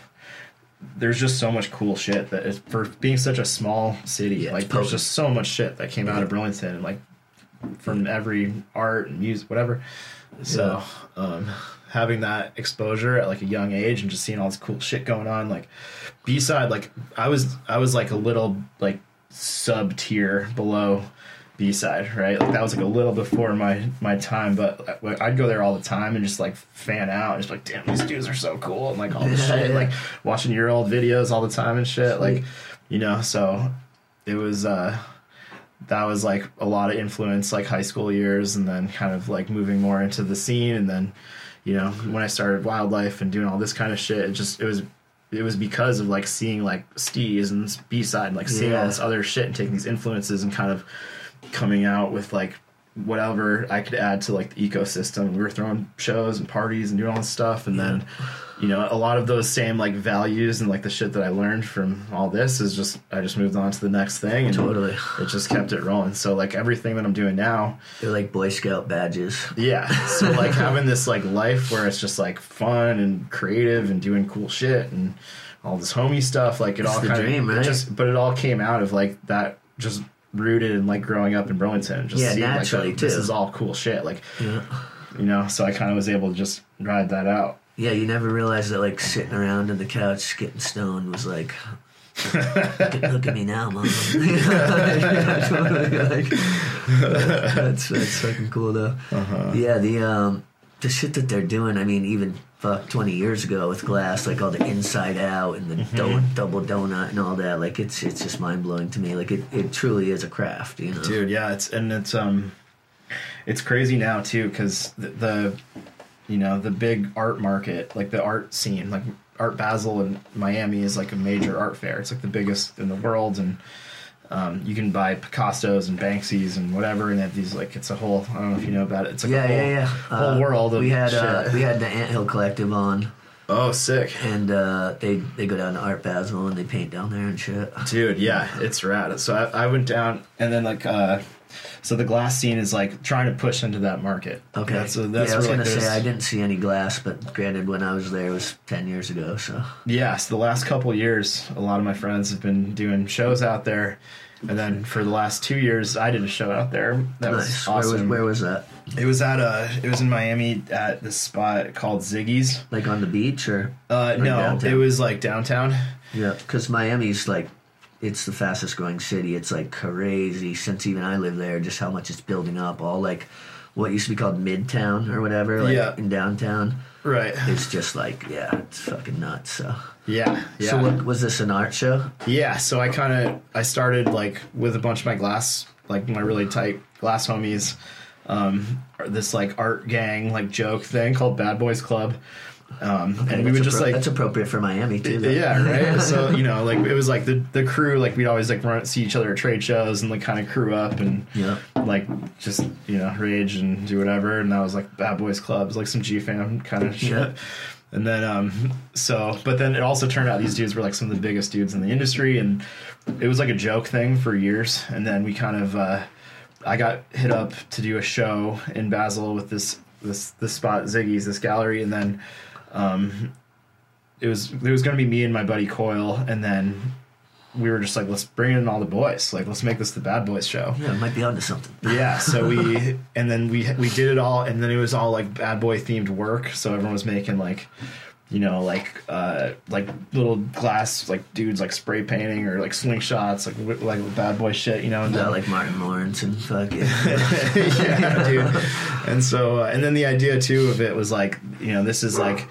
there's just so much cool shit that is for being such a small city Yeah, like there's just so much shit that came out of burlington and like from every art and music whatever. So um having that exposure at like a young age and just seeing all this cool shit going on like b-side like i was i was like a little like sub tier below b-side right? Like that was like a little before my my time but i'd go there all the time and just like fan out just like damn these dudes are so cool and like all this Yeah, shit yeah. like watching your old videos all the time and shit like you know so it was uh that was like a lot of influence like high school years and then kind of like moving more into the scene and then you know when i started wildlife and doing all this kind of shit it just it was it was because of like seeing like steez and b-side like seeing all this other shit and taking these influences and kind of coming out with like whatever i could add to like the ecosystem we were throwing shows and parties and doing all this stuff and then you know a lot of those same like values and like the shit that i learned from all this is just i just moved on to the next thing and Totally. it just kept it rolling so like everything that i'm doing now They're like Boy Scout badges. yeah so like having this like life where it's just like fun and creative and doing cool shit and all this homie stuff like it It's all kind dream, of right? just but it all came out of like that just rooted in like growing up in burlington just Yeah, seeing like this is all cool shit like Yeah. you know so i kind of was able to just ride that out Yeah, you never realized that like sitting around on the couch getting stoned was like look, at, me now, mom. Yeah, totally, like, that's that's fucking cool though. Uh-huh. Yeah, the um the shit that they're doing. I mean, even fuck twenty years ago with glass, like all the inside out and the Mm-hmm. do- double donut and all that. Like it's it's just mind blowing to me. Like it, it truly is a craft, you know. dude yeah it's and it's um it's crazy now too because the, the you know the big art market like the art scene like art basel in miami is like a major art fair it's like the biggest in the world and um, you can buy Picasso's and Banksy's and whatever, and they have these like it's a whole. I don't know if you know about it. It's like Yeah, a whole, yeah, yeah. whole Uh, world of we had uh, we had the Anthill Collective on. oh, sick, and uh, they they go down to Art Basel and they paint down there and shit. dude. Yeah, it's rad. So I, I went down, and then like uh, so the glass scene is like trying to push into that market. Okay, that's, that's yeah, I was gonna like, say I didn't see any glass, but granted, when I was there it was ten years ago. So Yes, the last couple years, a lot of my friends have been doing shows out there, and then for the last two years, I did a show out there. That nice. was awesome. Where was where was that? it was at uh, it was in Miami at this spot called Ziggy's. Like on the beach or? Uh, Or no, downtown? it was like downtown. Yeah, because Miami's like it's the fastest growing city. It's like crazy since even I live there. Just how much it's building up. All like what used to be called Midtown or whatever. Like Yeah. in downtown. Right. It's just like yeah, it's fucking nuts. So. Yeah. Yeah. So what was this an art show? Yeah, so I kind of I started like with a bunch of my glass like my really tight glass homies, um, this like art gang like joke thing called Bad Boys Club, um, and we would just appro- like that's appropriate for Miami too. though. yeah right. so you know like it was like the the crew like we'd always like run see each other at trade shows and like kind of crew up and Yeah. like just you know rage and do whatever and that was like Bad Boys Clubs like some G fam kind of shit. Yeah. And then, um, so, but then it also turned out these dudes were like some of the biggest dudes in the industry, and it was like a joke thing for years. And then we kind of, uh, I got hit up to do a show in Basel with this this this spot Ziggy's, this gallery, and then, um, it was it was going to be me and my buddy Coyle, and then we were just like, let's bring in all the boys, like let's make this the Bad Boys show. Yeah, it might be onto something. Yeah, so we and then we we did it all, and then it was all like bad boy themed work. So everyone was making like, you know, like uh like little glass like dudes like spray painting or like slingshots like like bad boy shit, you know. And Yeah, then, like Martin Lawrence and fucking. yeah, dude. And so, uh, and then the idea too of it was like, you know, this is like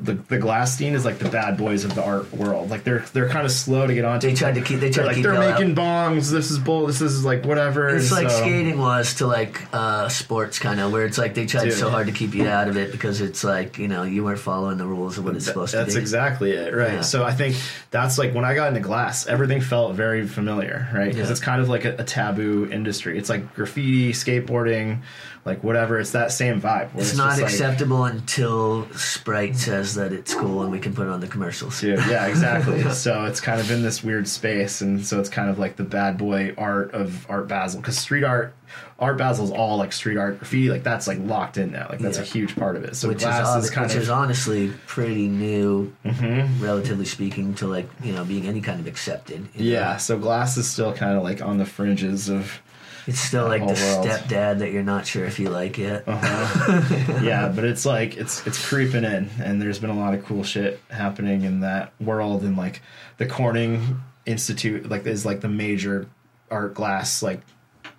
the the glass scene is like the bad boys of the art world. Like they're they're kind of slow to get onto. They tried to keep- they tried They're to like keep they're y'all out. making bongs. This is bull. This is like whatever. It's like so- skating was to like uh, sports, kind of, where it's like they tried Dude. so hard to keep you out of it because it's like you know you weren't following the rules of what it's Th- supposed That's to be. That's exactly it, right? Yeah. So I think that's like when I got into glass, everything felt very familiar, right? Because Yeah. it's kind of like a, a taboo industry. It's like graffiti, skateboarding, like whatever. It's that same vibe. where It's, not like- acceptable until Sprite says that it's cool and we can put it on the commercials. Dude, yeah, exactly. so it's kind of in this weird space, and so it's kind of like the bad boy art of Art Basel because street art, Art Basel is all like street art graffiti, like that's like locked in now, like that's Yeah. a huge part of it. So which is, glass hon- is kind which of is honestly pretty new, mm-hmm. relatively speaking, to like you know being any kind of accepted. you know? yeah. So glass is still kind of like on the fringes of it's still like the world. stepdad that you're not sure if you like yet. Uh-huh. yeah, but it's like it's it's creeping in, and there's been a lot of cool shit happening in that world, and like the Corning Institute, like is like the major art glass like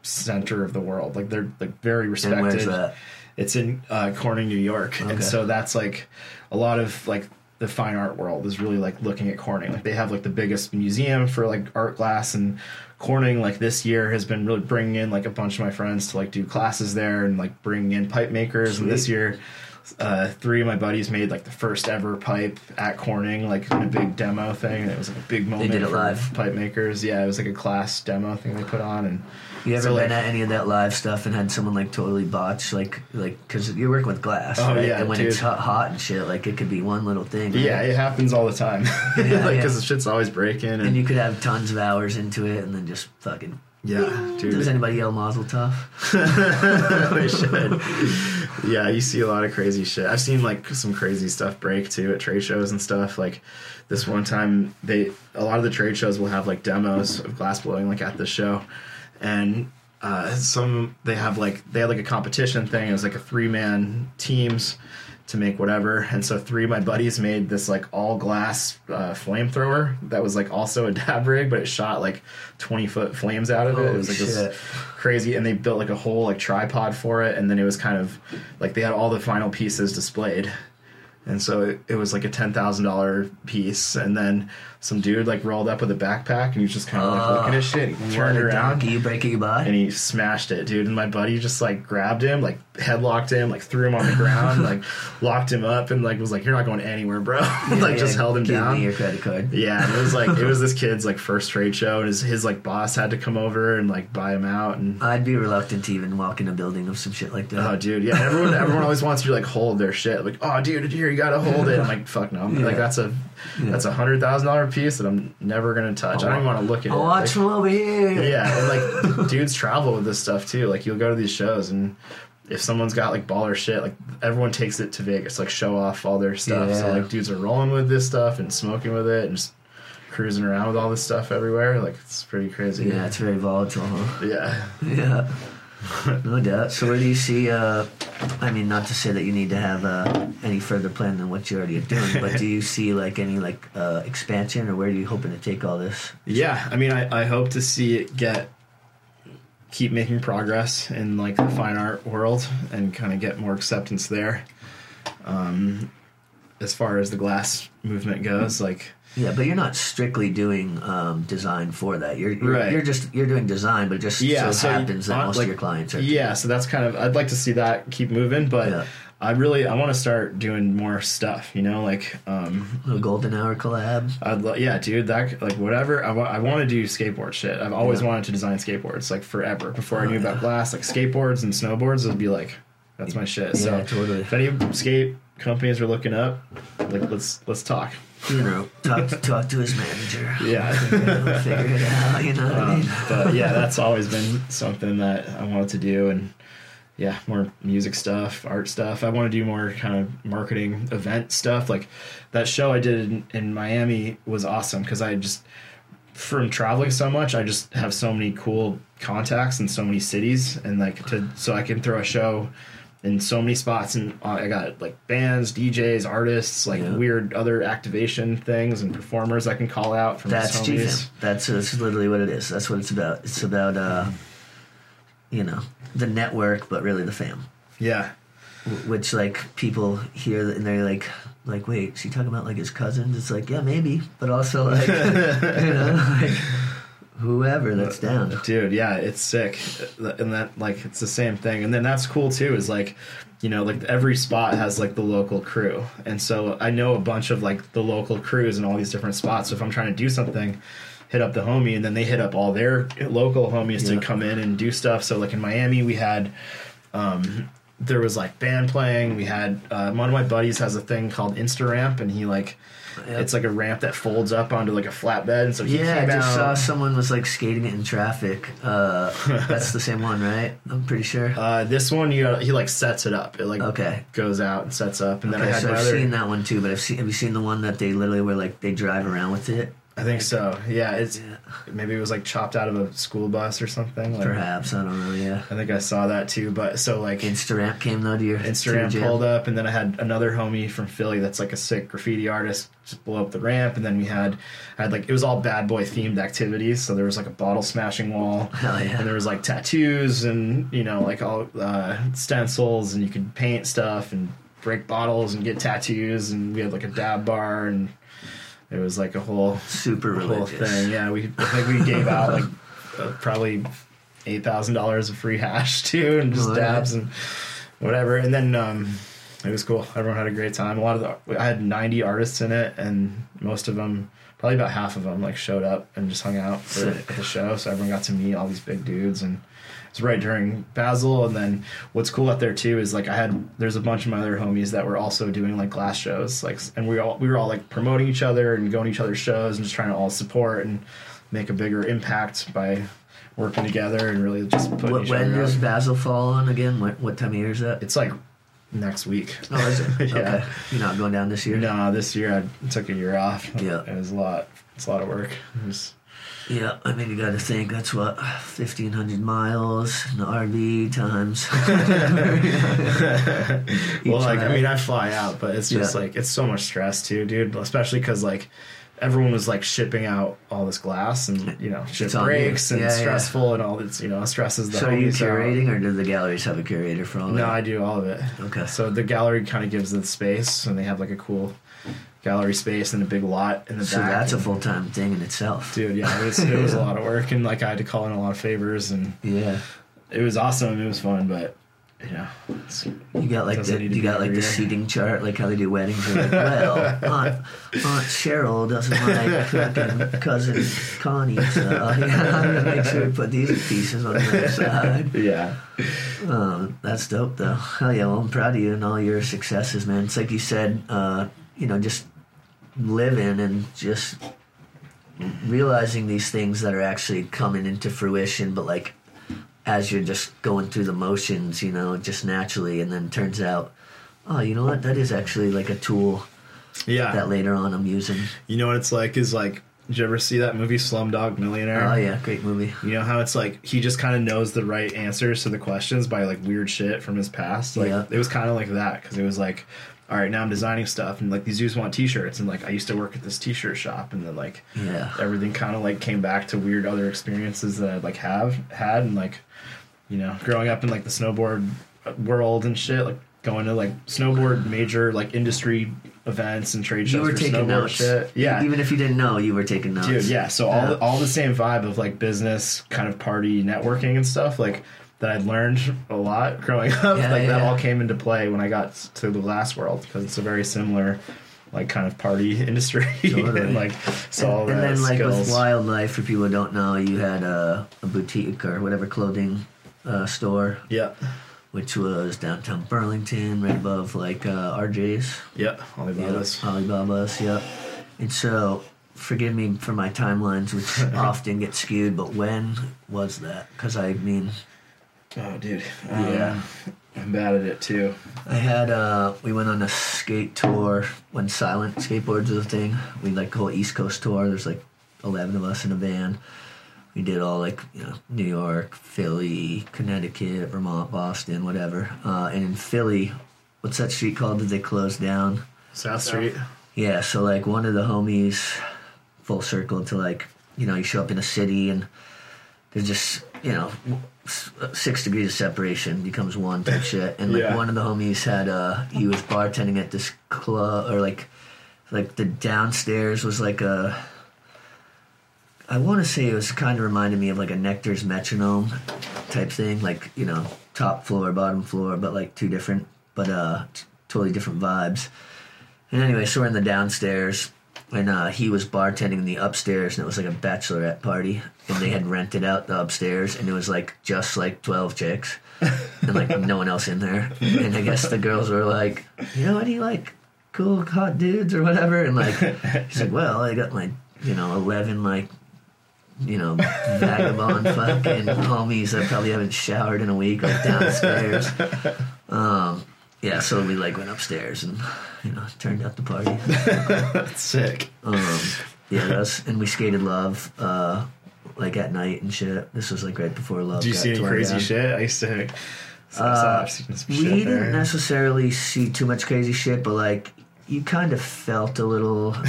center of the world. Like they're like very respected. It's in uh, Corning, New York, Okay. and so that's like a lot of like the fine art world is really like looking at Corning. Like they have like the biggest museum for like art glass, and Corning like this year has been really bringing in like a bunch of my friends to like do classes there and like bringing in pipe makers. And this year, uh, three of my buddies made like the first ever pipe at Corning, like in a big demo thing, and it was like a big moment did it for live? pipe makers. Yeah, it was like a class demo thing they put on, and You ever so, been like- at any of that live stuff and had someone like totally botch like like because you're working with glass, Oh, right? yeah, and when dude. it's hot, hot and shit, like it could be one little thing. right? yeah, it happens all the time. Yeah, like yeah. because the shit's always breaking, and, and you could have tons of hours into it and then just fucking. yeah, dude. Does anybody yell Mazel Tov? they should. Yeah, you see a lot of crazy shit. I've seen like some crazy stuff break too at trade shows and stuff. Like this one time, they a lot of the trade shows will have like demos of glass blowing like at the show, and uh, some they have like they had like a competition thing. It was like a three man teams to make whatever, and so three of my buddies made this like all glass uh, flamethrower that was like also a dab rig, but it shot like twenty foot flames out of it. it was like this crazy and they built like a whole like tripod for it and then it was kind of like they had all the final pieces displayed and so it, it was like a ten thousand dollar piece and then some dude like rolled up with a backpack and he was just kind of like looking at ah, shit he turned around you break it, you buy. and he smashed it dude and my buddy just like grabbed him like headlocked him like threw him on the ground like locked him up and like was like you're not going anywhere bro like just held him Give down me your credit card. yeah, and it was like it was this kid's like first trade show, and his his like boss had to come over and like buy him out. And I'd be reluctant to even walk in a building of some shit like that. oh, dude, yeah, everyone everyone always wants you to like hold their shit. Like, oh, dude, here you gotta hold it. I'm like, fuck no, Yeah. like that's a that's a hundred thousand dollar piece that I'm never gonna touch. I don't even want to look at I'll it. watch Like, from over here. yeah, and like dudes travel with this stuff too. Like you'll go to these shows and. If someone's got like baller shit, like everyone takes it to Vegas, like show off all their stuff. So like dudes are rolling with this stuff and smoking with it and just cruising around with all this stuff everywhere. Like it's pretty crazy. Yeah, it's very volatile, huh? Yeah. Yeah. No doubt. So where do you see uh I mean not to say that you need to have uh any further plan than what you already are doing, but do you see like any like uh expansion or where are you hoping to take all this? Yeah. I mean, I, I hope to see it get keep making progress in like the fine art world and kind of get more acceptance there. Um, as far as the glass movement goes, like Yeah, but you're not strictly doing um design for that. You're you're, Right. you're just you're doing design, but just yeah, so, so happens that most like, of your clients are yeah. So that's kind of I'd like to see that keep moving, but Yeah. I really I want to start doing more stuff. You know, like um, a golden hour collab. I'd lo- yeah, dude. That like whatever. I want to do skateboard shit. I've always Yeah. wanted to design skateboards like forever. Before I Oh, knew about glass, like skateboards and snowboards would be like that's my shit. so Yeah, totally. if any skate companies are looking up, like let's let's talk. You know, talk to, talk to his manager. Yeah. He'll figure it out. You know what I Um, mean? but yeah, that's always been something that I wanted to do, and yeah, more music stuff, art stuff. I want to do more kind of marketing event stuff. Like that show I did in, in Miami was awesome because I just from traveling so much, I just have so many cool contacts in so many cities, and like to so I can throw a show in so many spots and uh, I got like bands, DJs, artists, like Yeah. weird other activation things and performers I can call out from That's. GFAM. That's that's literally what it is. That's what it's about. It's about uh, you know, the network, but really the fam. Yeah. Wh- Which like people hear and they're like, like, wait, is he talking about like his cousins? It's like, yeah, maybe, but also like, you know, like whoever that's down. dude yeah it's sick. And that like it's the same thing. And then that's cool too is like you know like every spot has like the local crew. And so i know a bunch of like the local crews in all these different spots. So if i'm trying to do something hit up the homie and then they hit up all their local homies Yeah. to come in and do stuff. So like in miami we had um there was like band playing. We had uh, one of my buddies has a thing called insta ramp and he like Yep. it's like a ramp that folds up onto like a flatbed and so he Yeah, I just out saw someone was like skating it in traffic. Uh, that's the same one, right? I'm pretty sure. Uh, this one, you he like sets it up. It like Okay. goes out and sets up, and then I Okay, had so seen that one too, but I've seen. Have you seen the one that they literally were like they drive around with it? I think so. Yeah, it's Yeah. maybe it was like chopped out of a school bus or something. Like, Perhaps I don't know. Yeah. I think I saw that too. But so like Instagram came though to your to your Instagram pulled up, and then I had another homie from Philly that's like a sick graffiti artist just blow up the ramp, and then we had I had like it was all bad boy themed activities. So there was like a bottle smashing wall. Hell yeah. And there was like tattoos and you know like all uh, stencils and you could paint stuff and break bottles and get tattoos and we had like a dab bar and it was like a whole Super whole religious. thing. Yeah, we I think we gave out like uh, probably eight thousand dollars of free hash too and just dabs and whatever. And then um, it was cool. Everyone had a great time. A lot of the I had ninety artists in it, and most of them. Probably about half of them like showed up and just hung out for the show, so everyone got to meet all these big dudes, and it's right during Basel. And then what's cool out there too is like I had there's a bunch of my other homies that were also doing like glass shows, like and we all we were all like promoting each other and going to each other's shows and just trying to all support and make a bigger impact by working together and really just putting What, each when other does out. Basel fall on again? What, what time of year is that? It's like next week. Oh, is it? Yeah. Okay. You're not going down this year? No, this year I took a year off. Yeah. it was a lot. It's a lot of work. It was- Yeah, I mean, you got to think that's what, 1,500 miles in the RV times. well, like I mean, I fly out, but it's just Yeah. like it's so much stress too, dude. Especially because like everyone was like shipping out all this glass, and you know, shit It's breaks and Yeah, yeah. stressful, and all it's you know stresses the. so are you homies out. curating, or do the galleries have a curator for all No, that? I do all of it. Okay. So the gallery kind of gives the space, and they have like a cool gallery space and a big lot in the So back. So that's a full time thing in itself. Dude, yeah, it was it was a lot of work, and like I had to call in a lot of favors, and Yeah. it was awesome. It was fun, but yeah, it's, You got like the you got like the seating chart, like how they do weddings. Like, well, Aunt, Aunt Cheryl doesn't like fucking cousin Connie, so I'm gonna make sure we put these pieces on the other side. yeah, Um, that's dope, though. Hell yeah! Well, I'm proud of you and all your successes, man. It's like you said, uh, you know, just living and just realizing these things that are actually coming into fruition, but like as you're just going through the motions, you know, just naturally, and then turns out, oh, you know what? That is actually like a tool yeah. that later on I'm using. You know what it's like is like, did you ever see that movie Slumdog Millionaire? Oh yeah, great movie. You know how it's like he just kind of knows the right answers to the questions by like weird shit from his past. Like Yeah. it was kind of like that because it was like, all right, now I'm designing stuff and like these dudes want T-shirts and like I used to work at this T-shirt shop and then like Yeah. everything kind of like came back to weird other experiences that I'd like have had and like you know growing up in like the snowboard world and shit like going to like snowboard major like industry events and trade shows You were taking notes. shit. Yeah, Even if you didn't know, you were taking notes. dude yeah so all Yeah. all the same vibe of like business kind of party networking and stuff like that i'd learned a lot growing up Yeah, like yeah, that yeah. all came into play when i got to the glass world because it's a very similar like kind of party industry Totally. and like so all and, and then like skills with wildlife for people who don't know you had a, a boutique or whatever clothing uh, store yeah which was downtown burlington right above like uh, rj's yeah Alibaba's. Yep, alibaba's yep and so forgive me for my timelines which often get skewed but when was that because i mean oh dude um, Yeah. i'm bad at it too I had uh we went on a skate tour when silent skateboards was a thing. We like whole East Coast tour. There's like eleven of us in a van. We did all like you know New York, Philly, Connecticut, Vermont, Boston, whatever. Uh, and in Philly, what's that street called that they closed down? south street Yeah, so like one of the homies, full circle to like, you know, you show up in a city and there's just you know, s- six degrees of separation becomes one type shit. And like Yeah. one of the homies had, uh, he was bartending at this club, or like, like the downstairs was like a, I want to say it was kind of reminded me of like a Nectar's metronome type thing, like, you know, top floor, bottom floor, but like two different, but uh, t- totally different vibes. And anyway, so we're in the downstairs, and uh, he was bartending in the upstairs, and it was like a bachelorette party, and they had rented out the upstairs, and it was like just like twelve chicks, and like no one else in there. And I guess the girls were like, you know, what do you like? Cool, hot dudes or whatever. And like, he's like, well, I got my, you know, eleven like. You know, vagabond fucking homies that probably haven't showered in a week, like downstairs. Um, yeah, so we like went upstairs and you know turned out the party. That's sick. Um, yeah, that's and we skated love uh, like at night and shit. This was like right before love. Do you got see any crazy down. shit? I used to. So, Uh, We didn't there. necessarily see too much crazy shit, but like you kind of felt a little.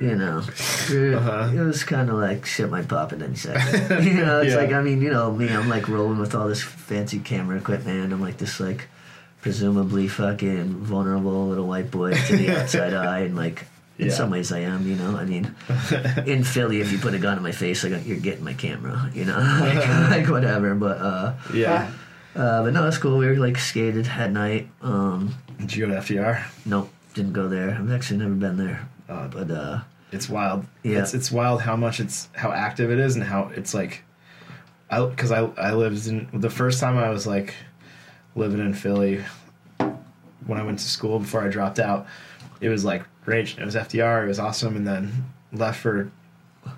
You know, it, Uh-huh. it was kind of like shit might pop at any second. you know, it's Yeah. like I mean, you know, me, I'm like rolling with all this fancy camera equipment. I'm like this like presumably fucking vulnerable little white boy to the outside eye, and like in Yeah. some ways I am. You know, I mean, in Philly, if you put a gun in my face, like you're getting my camera. You know, like, like whatever. But uh, Yeah. uh, but no, it's cool. We were like skated at night. Um, Did you go to FDR? nope, didn't go there. I've actually never been there. Uh, But uh, it's wild. Yeah. It's it's wild how much it's how active it is and how it's like I cuz I I lived in the first time I was like living in Philly when I went to school before I dropped out. It was like rage. It was FDR. It was awesome and then left for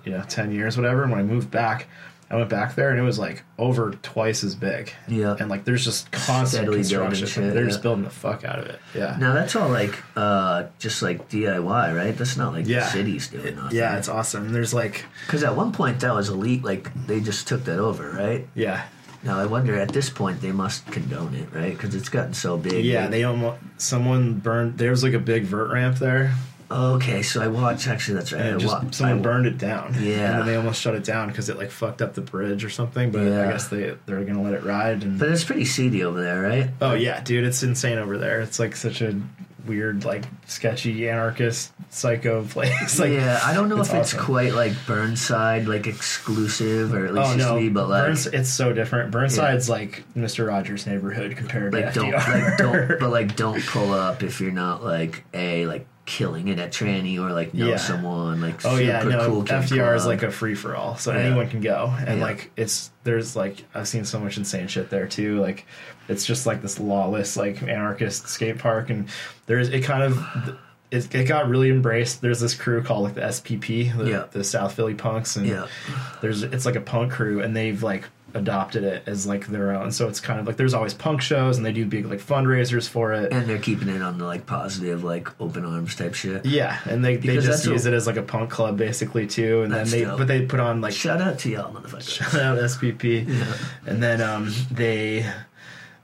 you know 10 years whatever and when I moved back I went back there and it was like over twice as big. Yeah. And like there's just constant Steadily construction. shit, They're yeah. just building the fuck out of it. Yeah. now that's all like uh, just like DIY, right? That's not like Yeah. the cities doing nothing. Yeah, it's awesome. There's like because at one point that was elite. Like they just took that over, right? yeah. Now I wonder at this point they must condone it, right? Because it's gotten so big. Yeah, they almost someone burned. There was like a big vert ramp there, Okay, so I watched. Actually, that's right. I and just wa- someone I- burned it down. Yeah. and then they almost shut it down because it like fucked up the bridge or something. But Yeah. I guess they they're gonna let it ride. And But it's pretty seedy over there, right? oh yeah, dude, it's insane over there. It's like such a weird, like sketchy anarchist psycho place. like yeah, I don't know it's if it's quite like Burnside, like exclusive, or at least Oh no, be, but like, Burns, it's so different. Burnside's like Mister Rogers' neighborhood compared like to don't, FDR. like don't, but like don't pull up if you're not like a like killing it at tranny or like know Yeah. someone like Oh yeah, no. cool FDR is like a free for all, so Yeah. anyone can go, and Yeah. like it's there's like I've seen so much insane shit there too. Like it's just like this lawless like anarchist skate park, and there's it kind of it, it got really embraced. There's this crew called like the SPP, the, the South Philly Punks, and Yeah. there's it's like a punk crew, and they've like adopted it as like their own. So it's kind of like there's always punk shows, and they do big like fundraisers for it. and they're keeping it on the like positive like open arms type shit. yeah, and they, they just use it as like a punk club basically too, and then they dope. but they put on like Shout out to y'all, motherfuckers. shout out SPP. And then um, they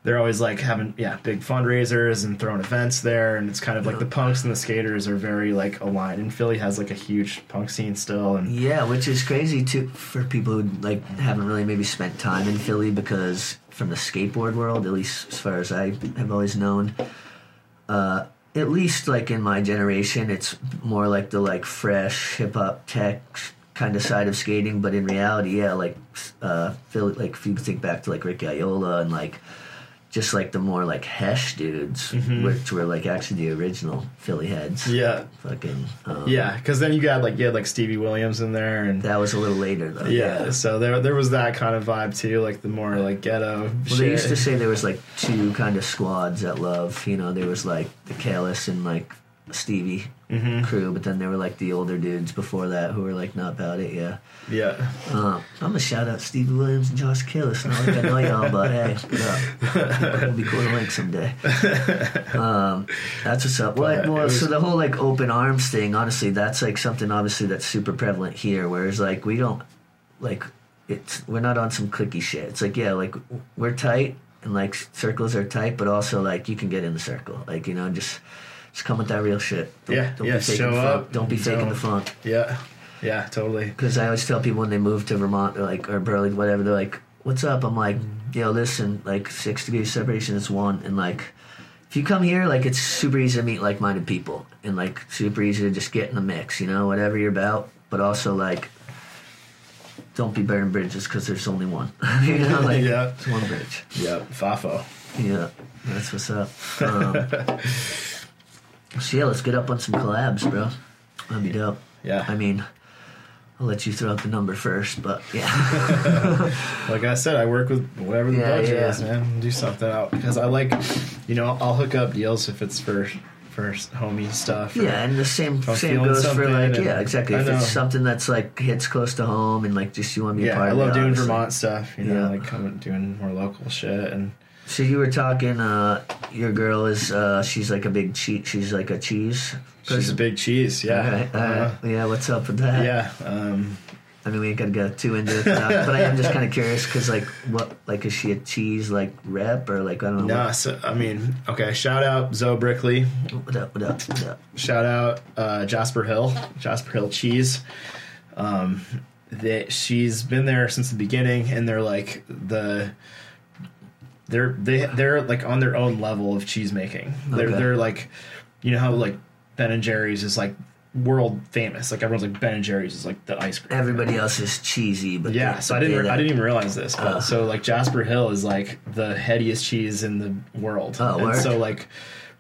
they're always like having yeah big fundraisers and throwing events there, and it's kind of like the punks and the skaters are very like aligned. And Philly has like a huge punk scene still, and Yeah, which is crazy too for people who like haven't really maybe spent time in Philly because from the skateboard world, at least as far as I have always known, uh, at least like in my generation, it's more like the like fresh hip hop tech kind of side of skating. But in reality, yeah, like uh, Philly, like if you think back to like Ricky Oyola and like just like the more like Hesh dudes, which were like actually the original Philly heads. yeah, Fucking um, yeah. Because then you got like you had like Stevie Williams in there, and That was a little later though. yeah, so there there was that kind of vibe too, like the more like ghetto. Well, shit. they used to say there was like two kind of squads at Love. You know, there was like the Kalis and like Stevie Mm-hmm. crew, but then there were like the older dudes before that who were like not about it. Yeah, yeah, uh, I'm gonna shout out Stevie Williams and Josh Kalis. Not like I know y'all, but hey, what up? It'll be cool to link someday. Um, that's what's up. What? Well, was- so the whole like open arms thing, honestly, that's like something obviously that's super prevalent here. Whereas like we don't like it's we're not on some clicky shit. It's like yeah, like we're tight and like circles are tight, but also like you can get in the circle. Like you know, just just come with that real shit. Don't, Yeah, don't yeah, be faking show the up, Don't be faking don't- the funk. yeah. Yeah, totally. Because I always tell people when they move to Vermont, they're like, or Burlington, whatever, they're like, "What's up?" I'm like, "Yo, listen, like six degrees separation is one, and like, if you come here, like, it's super easy to meet like-minded people, and like, super easy to just get in the mix, you know, whatever you're about. But also, like, don't be burning bridges because there's only one, you know, like, Yeah. it's one bridge. Yeah, Fafo. Yeah, that's what's up. Um, so yeah, let's get up on some collabs, bro. That'd be dope. Yeah. I mean, I'll let you throw out the number first, but yeah. Like I said, I work with whatever the Yeah, budget yeah. is, man. Do something out because I like, you know, I'll hook up deals if it's for for homie stuff. yeah, and the same same goes for like yeah, exactly. If it's something that's like hits close to home and like just you want to be a yeah. I love doing. Vermont stuff. You know, Yeah. like coming doing more local shit and So you were talking. uh Your girl is uh she's like a big cheese. She's like a cheese. she's a big cheese. Yeah. All right, all right. Uh-huh. Yeah, what's up with that? Yeah. Um, I mean, we ain't gotta go too into it, now, but I am just kind of curious because, like, what, like, is she a cheese like rep or like I don't know? nah, so, I mean, okay. Shout out Zoe Brickley. What, what up? What up? What up? Shout out uh, Jasper Hill, Jasper Hill Cheese. Um, they, she's been there since the beginning, and they're like the they're they they're like on their own level of cheese making. They're Okay. they're like you know how like Ben and Jerry's is like world famous. Like everyone's like Ben and Jerry's is like the ice cream. Everybody else is cheesy, but Yeah, so I didn't I didn't even realize this, but Uh. so like Jasper Hill is like the headiest cheese in the world, Oh, and word. so like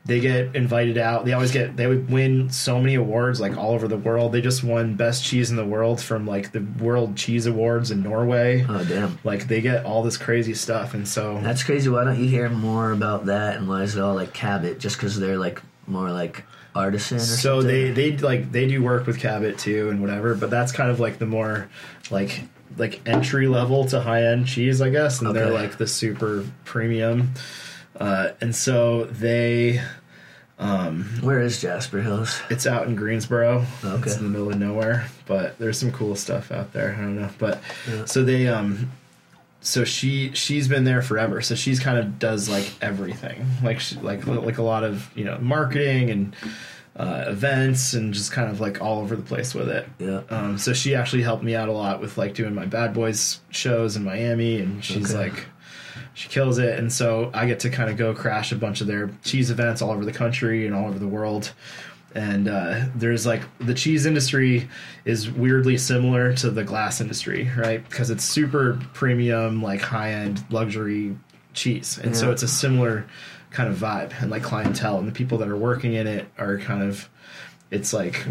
they get invited out. They always get they would win so many awards like all over the world. They just won best cheese in the world from like the World Cheese Awards in Norway. Oh damn, Like they get all this crazy stuff, and so that's crazy. Why don't you hear more about that? And why is it all like Cabot? Just because they're like more like artisan or so something? they they like they do work with Cabot too and whatever, but that's kind of like the more like like entry level to high end cheese, I guess, and they're like the super premium. Uh, and so they Where is Jasper Hills? it's out in Greensboro. Okay. It's in the middle of nowhere, but there's some cool stuff out there. I don't know, but Yeah. so they um so she she's been there forever. So she's kind of does like everything, like she, like like a lot of you know marketing and uh, events and just kind of like all over the place with it. Yeah. Um, so she actually helped me out a lot with like doing my Bad Boys shows in Miami, and she's Okay. like, she kills it. And so I get to kind of go crash a bunch of their cheese events all over the country and all over the world. And uh, there's like the cheese industry is weirdly similar to the glass industry, right? Because it's super premium, like high end luxury cheese, and so it's a similar kind of vibe and like clientele, and the people that are working in it are kind of, it's like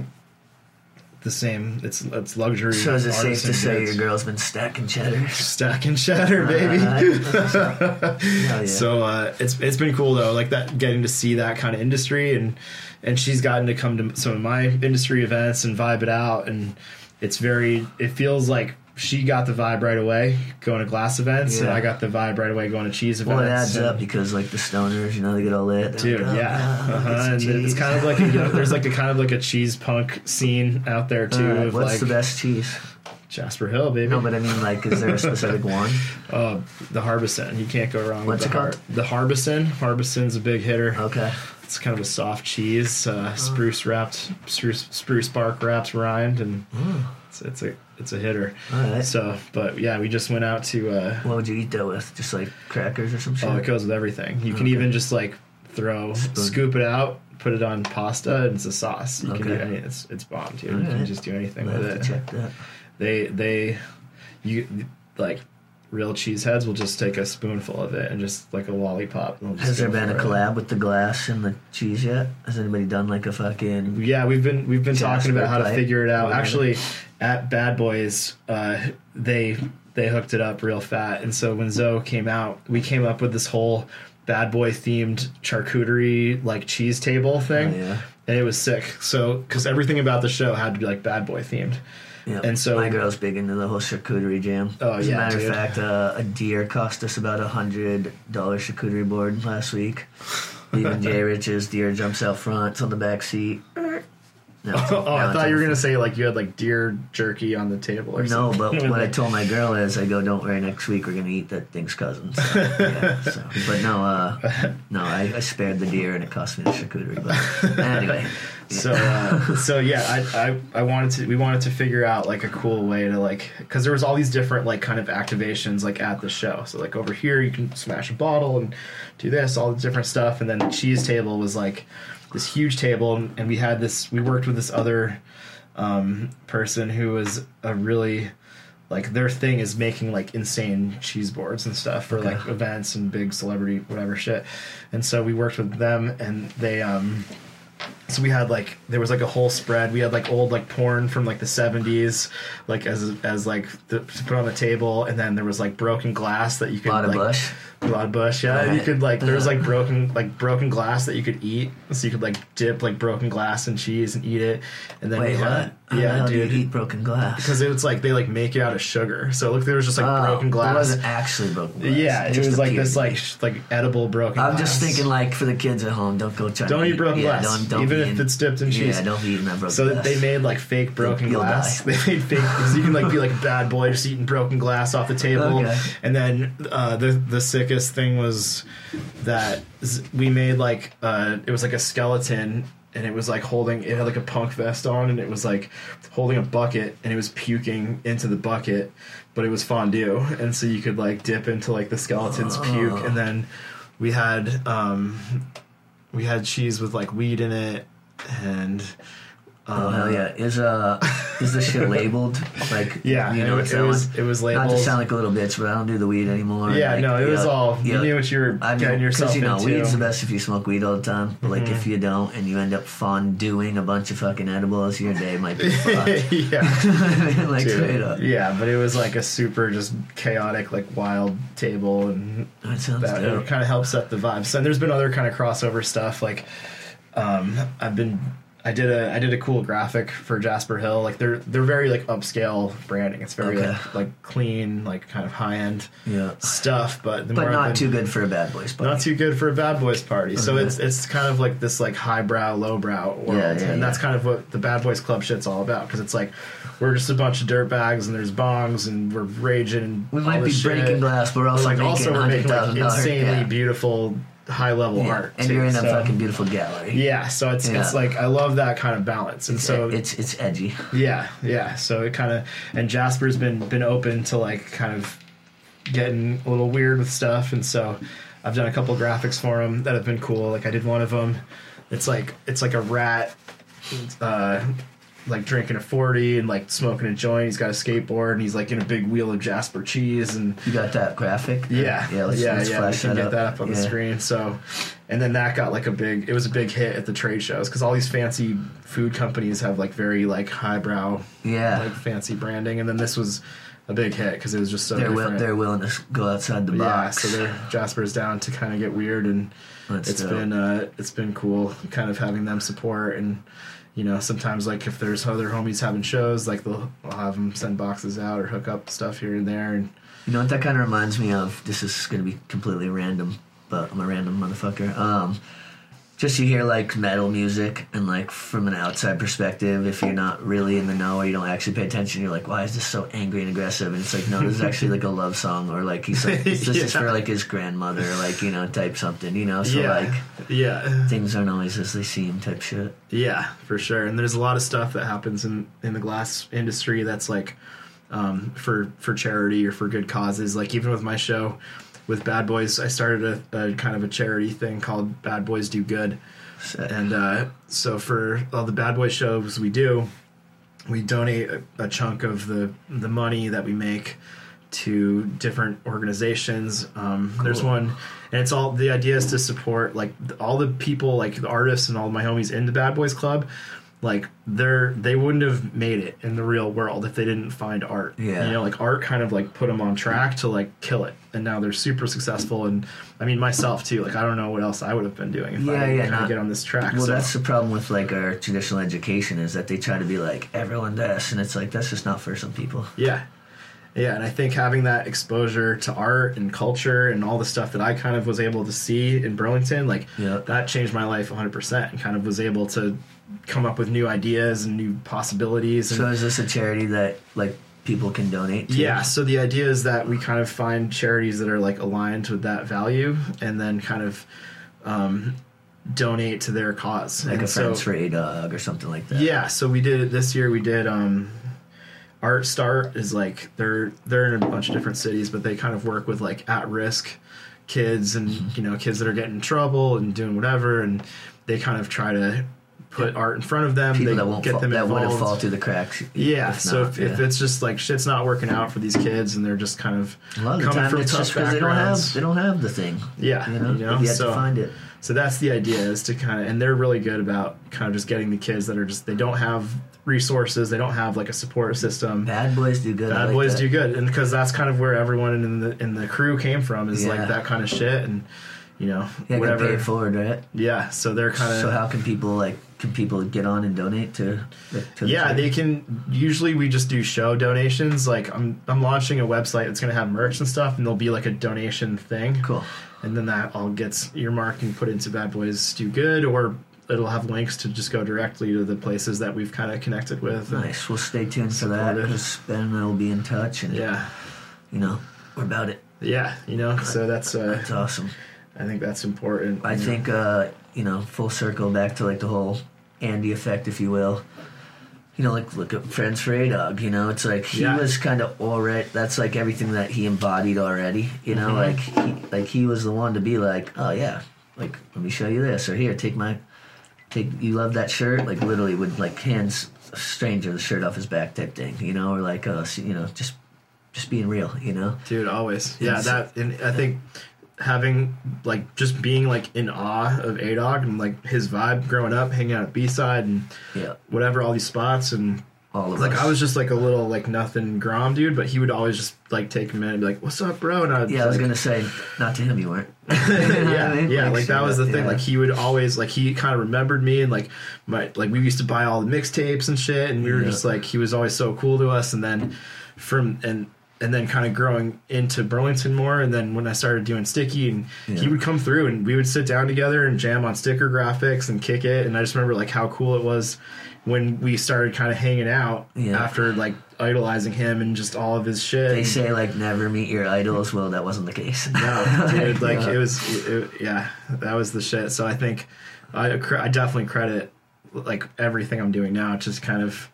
the same. It's it's luxury. So is it safe to say your girl's been stacking cheddar? stacking cheddar, baby? Hell yeah. So uh, it's it's been cool though, like that getting to see that kind of industry, and and she's gotten to come to some of my industry events and vibe it out, and it's very. It feels like she got the vibe right away going to glass events, and I got the vibe right away going to cheese events. well, it adds up because like the stoners, you know, they get all lit. Dude, like, oh, yeah, God, uh-huh. and it's kind of like a, you know, there's like a kind of like a cheese punk scene out there too. Right, of what's like the best cheese? Jasper Hill, baby. No, but I mean, like, is there a specific one? Uh, the Harbison. You can't go wrong What's with it the Har- called? The Harbison. Harbison's a big hitter. Okay. It's kind of a soft cheese, Oh. uh, spruce wrapped, spruce, spruce bark wrapped rind, and it's, it's a it's a hitter. All right. So, but yeah, we just went out to. Uh, What would you eat that with? Just like crackers or some shit? oh, it goes with everything. You can even just like throw, Spoon. scoop it out, put it on pasta, and it's a sauce. You can do Okay. any. It's it's bomb, dude. You Alright. can just do anything I'll with have it. to check that. They they, you like. Real cheeseheads will just take a spoonful of it and just like a lollipop. Has there been a for it. collab with the glass and the cheese yet? Has anybody done like a fucking? Yeah, we've been we've been talking about how to figure it out. Actually, at Bad Boys, uh, they they hooked it up real fat, and so when Zoe came out, we came up with this whole Bad Boy themed charcuterie like cheese table thing, Oh, yeah. and it was sick. So because everything about the show had to be like Bad Boy themed. Yeah. And so- my girl's big into the whole charcuterie jam. Oh, As yeah, a matter dude. of fact, uh, a deer cost us about a hundred dollar charcuterie board last week. Even Jay Rich's deer jumps out front. It's on the back seat. No, Oh, now I thought you were gonna say like you had like deer jerky on the table or No, something. but what I told my girl is, I go, don't worry, next week we're gonna eat that thing's cousin. So, yeah, so. But no, uh, no, I, I spared the deer and it cost me the charcuterie. But anyway, So uh, so yeah, I, I I wanted to we wanted to figure out like a cool way to like because there was all these different like kind of activations like at the show. So like over here you can smash a bottle and do this all the different stuff, and then the cheese table was like this huge table, and, and we had this we worked with this other um, person who was a really like their thing is making like insane cheese boards and stuff for like events and big celebrity whatever shit. And so we worked with them and they um so we had like there was like a whole spread we had like old like porn from like the 70s like as as like the, to put on the table and then there was like broken glass that you could A lot of like bush. a lot of bush yeah Right. you could like there was like broken like broken glass that you could eat so you could like dip like broken glass in cheese and eat it and then Wait, what? had How the yeah do dude you eat broken glass? because it was like they like make it out of sugar. So look, there was just like Oh, broken It wasn't actually broken glass. yeah, it was like this like sh- like edible broken. I'm glass. just thinking, like, for the kids at home, don't go try. Don't to eat broken yeah, glass, Don't, don't even if it's dipped in cheese. Yeah, don't be eating that broken So glass. they made like fake broken You'll glass. die. They made fake because you can like be like a bad boy just eating broken glass off the table. Okay. And then uh, the the sickest thing was that we made like uh, it was like a skeleton. And it was like holding, it had like a punk vest on, and it was like holding a bucket, and it was puking into the bucket, but it was fondue, and so you could like dip into like the skeleton's puke, Oh. and then we had um, we had cheese with like weed in it, and Oh hell yeah! Is uh is this shit labeled? Like Yeah, you know it, it was it was labeled. Not to sound like a little bitch, but I don't do the weed anymore. yeah, Like, no, it was yeah, all you know, knew what you were I getting mean, yourself you know, into. Mm-hmm. weed's the best if you smoke weed all the time. But like, if you don't and you end up fondueing a bunch of fucking edibles, your day might be fucked. yeah, like dude. straight up. yeah, but it was like a super just chaotic, like wild table, and That sounds that kind of helps set the vibe. So and there's been other kind of crossover stuff. Like, um, I've been. I did a I did a cool graphic for Jasper Hill. Like they're they're very like upscale branding. It's very Okay. like, like clean, like kind of high end Yeah. stuff. But the But more not been- too good for a bad boys party. not too good for a bad boys party. So it's it's kind of like this like highbrow, lowbrow world, Yeah, yeah, and that's kind of what the bad boys club shit's all about. Because it's like we're just a bunch of dirt bags, and there's bongs, and we're raging. We might be this breaking glass, but we're also like also we're making like insanely beautiful, high level Yeah. art, and too. you're in a So- fucking beautiful gallery. yeah. So it's it's like I love that kind of balance, and so it's it's edgy. yeah, yeah. So it kind of and Jasper's been been open to like kind of getting a little weird with stuff, and so I've done a couple graphics for him that have been cool. Like I did one of them. It's like it's like a rat, uh, like drinking a forty and like smoking a joint. He's got a skateboard and he's like in a big wheel of Jasper cheese and You got that graphic? yeah, yeah. Let's, yeah, let's yeah. We can that get up. that up on the screen. So, and then that got like a big. It was a big hit at the trade shows because all these fancy food companies have like very like highbrow, Yeah. like fancy branding, and then this was a big hit because it was just so They're will, they're willing to go outside the box. yeah, so they're Jasper's down to kind of get weird, and That's it's been uh, it's been cool, kind of having them support and. You know, sometimes like if there's other homies having shows, like they'll I'll have them send boxes out or hook up stuff here and there, and You know what that kind of reminds me of? This is going to be completely random, but I'm a random motherfucker. Um, just you hear like metal music, and like from an outside perspective, if you're not really in the know or you don't actually pay attention, you're like, why is this so angry and aggressive? And it's like, no, this is actually like a love song, or like he's like, this is for like his grandmother, like you know, type something, you know. So yeah, like yeah, things aren't always as they seem, type shit. Yeah, for sure. And there's a lot of stuff that happens in in the glass industry that's like um, for for charity or for good causes. Like even with my show with Bad Boys, I started a, a kind of a charity thing called Bad Boys Do Good. And uh, so for all the Bad Boys shows we do, we donate a, a chunk of the the money that we make to different organizations. Um, There's one, and it's all the idea is to support like all the people, like the artists and all my homies in the Bad Boys Club. Like they're they wouldn't have made it in the real world if they didn't find art. Yeah. you know, like art kind of like put them on track to like kill it, and now they're super successful. And I mean myself too. Like I don't know what else I would have been doing if Yeah, I didn't yeah, not- get on this track. Well, so. that's the problem with like our traditional education is that they try to be like everyone does, and it's like that's just not for some people. Yeah. Yeah, and I think having that exposure to art and culture and all the stuff that I kind of was able to see in Burlington, like Yeah. that changed my life 100% and kind of was able to come up with new ideas and new possibilities. And So is this a charity that like people can donate to? yeah, so the idea is that we kind of find charities that are like aligned with that value and then kind of um, donate to their cause. like And a so- Friends for a Dog or something like that. yeah, so we did it this year. We did um, Art Start is like they're they're in a bunch of different cities, but they kind of work with like at risk kids and you know kids that are getting in trouble and doing whatever, and they kind of try to put art in front of them. people they that won't get fall, them that wouldn't fall through the cracks. Yeah, if so not, if, if it's just like shit's not working out for these kids and they're just kind of a lot of coming time from it's tough because they don't have backgrounds. they don't have the thing. Yeah, you know, you know, you have so- to find it. So that's the idea is to kind of, and they're really good about kind of just getting the kids that are just they don't have resources, they don't have like a support system. Bad boys do good. Bad like boys that. do good, and because that's kind of where everyone in the in the crew came from is Yeah. like that kind of shit, and you know Yeah, whatever. paid forward, right? Yeah, so they're kind of So how can people like can people get on and donate to? to Yeah, they can. Usually, we just do show donations. Like, I'm I'm launching a website that's gonna have merch and stuff, and there'll be like a donation thing. Cool. And then that all gets earmarked and put into Bad Boys Do Good, or it'll have links to just go directly to the places that we've kind of connected with. Nice. We'll stay tuned for that because Ben and I will be in touch, and Yeah, you know we're about it. yeah. You know, so that's. Uh, It's awesome. I think that's important. I think uh, you know full circle back to like the whole Andy effect, if you will. You know, like look at Friends for A Dog. You know, it's like he Yeah. was kind of already. That's like everything that he embodied already. You know, Mhm. like he, like he was the one to be like, oh yeah, like let me show you this, or here, take my, take you love that shirt. Like literally would like hands a stranger the shirt off his back type thing. You know, or like uh, you know, just just being real. You know, dude always yeah It's- that and i think having like just being like in awe of a-dog and like his vibe growing up hanging out at b-side and yeah, whatever all these spots and all of like us. i was just like a little like nothing grom dude but he would always just like take a minute and be like what's up bro and I'd yeah, I was like, gonna say, not to him, you weren't. yeah, yeah, like that was the thing. yeah. Like he would always like he kind of remembered me and like my like we used to buy all the mixtapes and shit, and we were Yeah. just like he was always so cool to us. And then from and and then kind of growing into Burlington more, and then when I started doing Sticky, and Yeah. he would come through and we would sit down together and jam on sticker graphics and kick it. And I just remember like how cool it was when we started kind of hanging out Yeah. after like idolizing him and just all of his shit. They say like never meet your idols. Well, that wasn't the case. no, dude, like Yeah. it was, it, yeah, that was the shit. So I think I, I definitely credit like everything I'm doing now, just kind of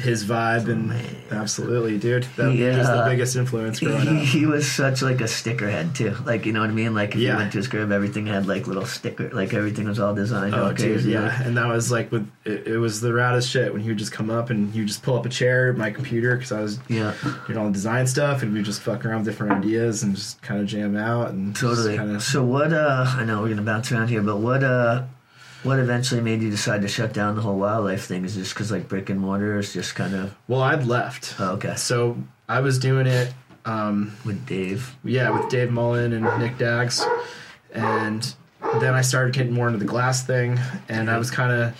his vibe and absolutely, dude, that Yeah. was the biggest influence growing he, up. he was such like a stickerhead too. Like you know what I mean? Like if you went to his crib, everything had like little sticker. Like everything was all designed. Oh, all dude, crazy. yeah, and that was like with it, it was the raddest shit when he would just come up and he would just pull up a chair my computer because I was Yeah. doing all the design stuff and we just fuck around with different ideas and just kind of jam out and Totally. kind of So what? uh I know we're gonna bounce around here, but what? uh What eventually made you decide to shut down the whole wildlife thing? Is just because like brick and mortar is just kind of well, I'd left, oh, okay so I was doing it. Um, with Dave. yeah, with Dave Mullen and Nick Dags, and then I started getting more into the glass thing, and I was kind of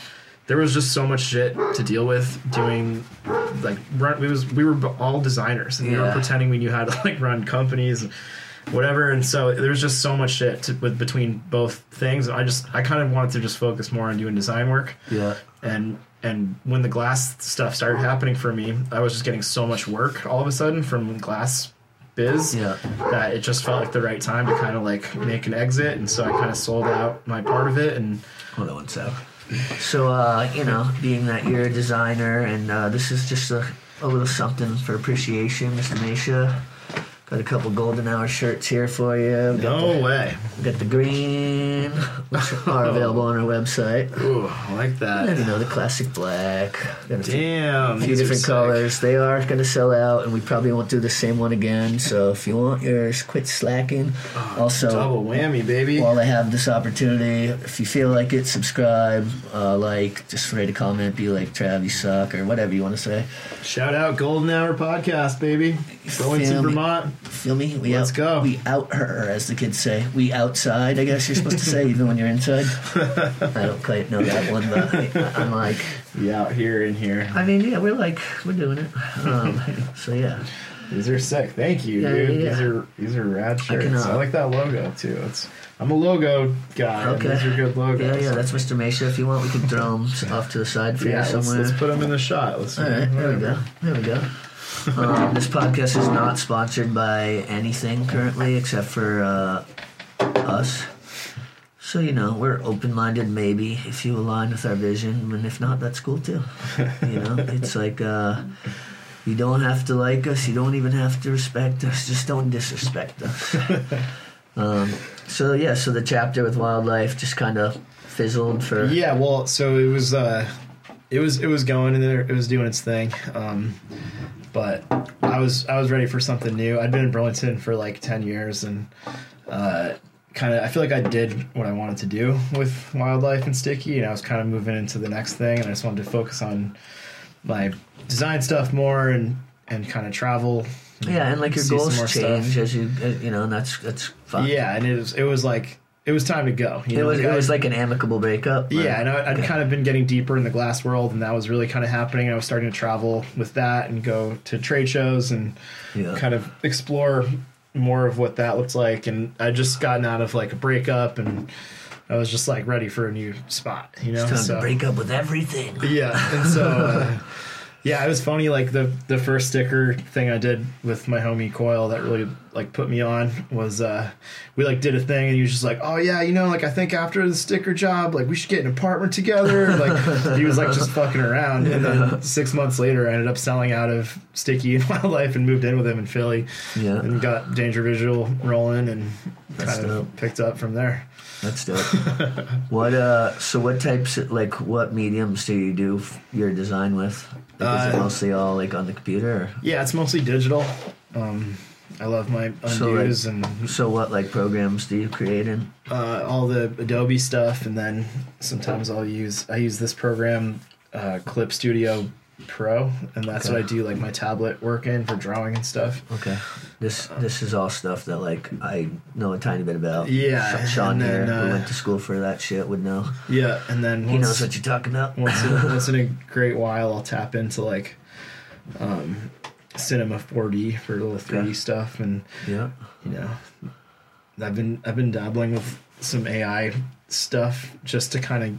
there was just so much shit to deal with doing like run. We was we were all designers, and we were pretending we knew how to like run companies. and Whatever, and so there was just so much shit to, with between both things. I just I kind of wanted to just focus more on doing design work, Yeah. and and when the glass stuff started happening for me, I was just getting so much work all of a sudden from glass biz Yeah. that it just felt like the right time to kind of like make an exit, and so I kind of sold out my part of it, and Hold on one sec. So, uh, you know, being that you're a designer, and uh, this is just a, a little something for appreciation, Mr. Mesha. Got a couple golden hour shirts here for you. Got, no way. the, we got the green, which are available on our website. Ooh, I like And that. you know, the classic black. Got a few, Damn, few are different colors. They are going to sell out, and we probably won't do the same one again. So if you want yours, quit slacking. also, Oh, Double whammy, baby. while I have this opportunity, if you feel like it, subscribe, uh, like, just ready to comment, be like Trav, you suck, or whatever you want to say. Shout out Golden Hour Podcast, baby. Feel me? Vermont. Feel me? We Let's out, go. We out her, as the kids say. We outside, I guess you're supposed to say, even when you're inside. I don't quite know that one, but I- I'm like, We out here in here. I mean, yeah, we're like, we're doing it. Um, so yeah, These are sick. Thank you, Yeah, dude. yeah, yeah. These are these are rad shirts. can, I, uh, like that logo too. It's I'm a logo guy. okay. These are good logos. Yeah, yeah, that's Mr. Mesa. If you want, we can throw them off to the side for yeah. you Let's, somewhere. let's put them in the shot. Let's All right, there we go. There we go. Um, this podcast is not sponsored by anything currently except for uh, us. So you know, we're open-minded. Maybe if you align with our vision, and if not, that's cool too. You know, it's like uh, you don't have to like us. You don't even have to respect us. Just don't disrespect us. um, so yeah, so the chapter with wildlife just kind of fizzled for. Yeah, well, so it was uh it was it was going and there it was doing its thing. Um but I was I was ready for something new. I'd been in Burlington for like 10 years and uh kind of I feel like I did what I wanted to do with wildlife and sticky and I was kind of moving into the next thing and I just wanted to focus on my design stuff more and and kind of travel. Yeah, and like your goals change stuff. as you, uh, you know, and that's that's fun. Yeah, and it was it was like it was time to go. You it know, was like it I- was like an amicable breakup. Yeah, and I, I'd Okay. kind of been getting deeper in the glass world, and that was really kind of happening. I was starting to travel with that and go to trade shows and Yeah. kind of explore more of what that looks like. And I just gotten out of like a breakup, and I was just like ready for a new spot, you know. So to break up with everything. yeah, and so uh, yeah, it was funny. Like the the first sticker thing I did with my homie Coil that really like put me on was uh, we like did a thing and he was just like, oh yeah, you know, like I think after the sticker job, like we should get an apartment together. Like he was like just fucking around, and then six months later, I ended up selling out of Sticky and Wildlife and moved in with him in Philly, Yeah. and got Danger Visual rolling and That's kind of picked up from there. That's dope. what uh? So what types? Of, like what mediums do you do f- your design with? Like, is it Uh, mostly all like on the computer? Or? Yeah, it's mostly digital. Um, I love my So, like- undos and So what like programs do you create in? uh, all the Adobe stuff, and then sometimes I'll use I use this program, uh, Clip Studio Pro, and that's Okay. what I do like my tablet work in for drawing and stuff. Okay. This this is all stuff that like I know a tiny bit about. Yeah, Shaun here, who uh, went to school for that shit, would know. Yeah, and then He knows what you're talking about. once, in, once in a great while, I'll tap into like um, Cinema 4D for little 3D Okay. stuff, and yeah. you know, I've been I've been dabbling with some AI stuff just to kind of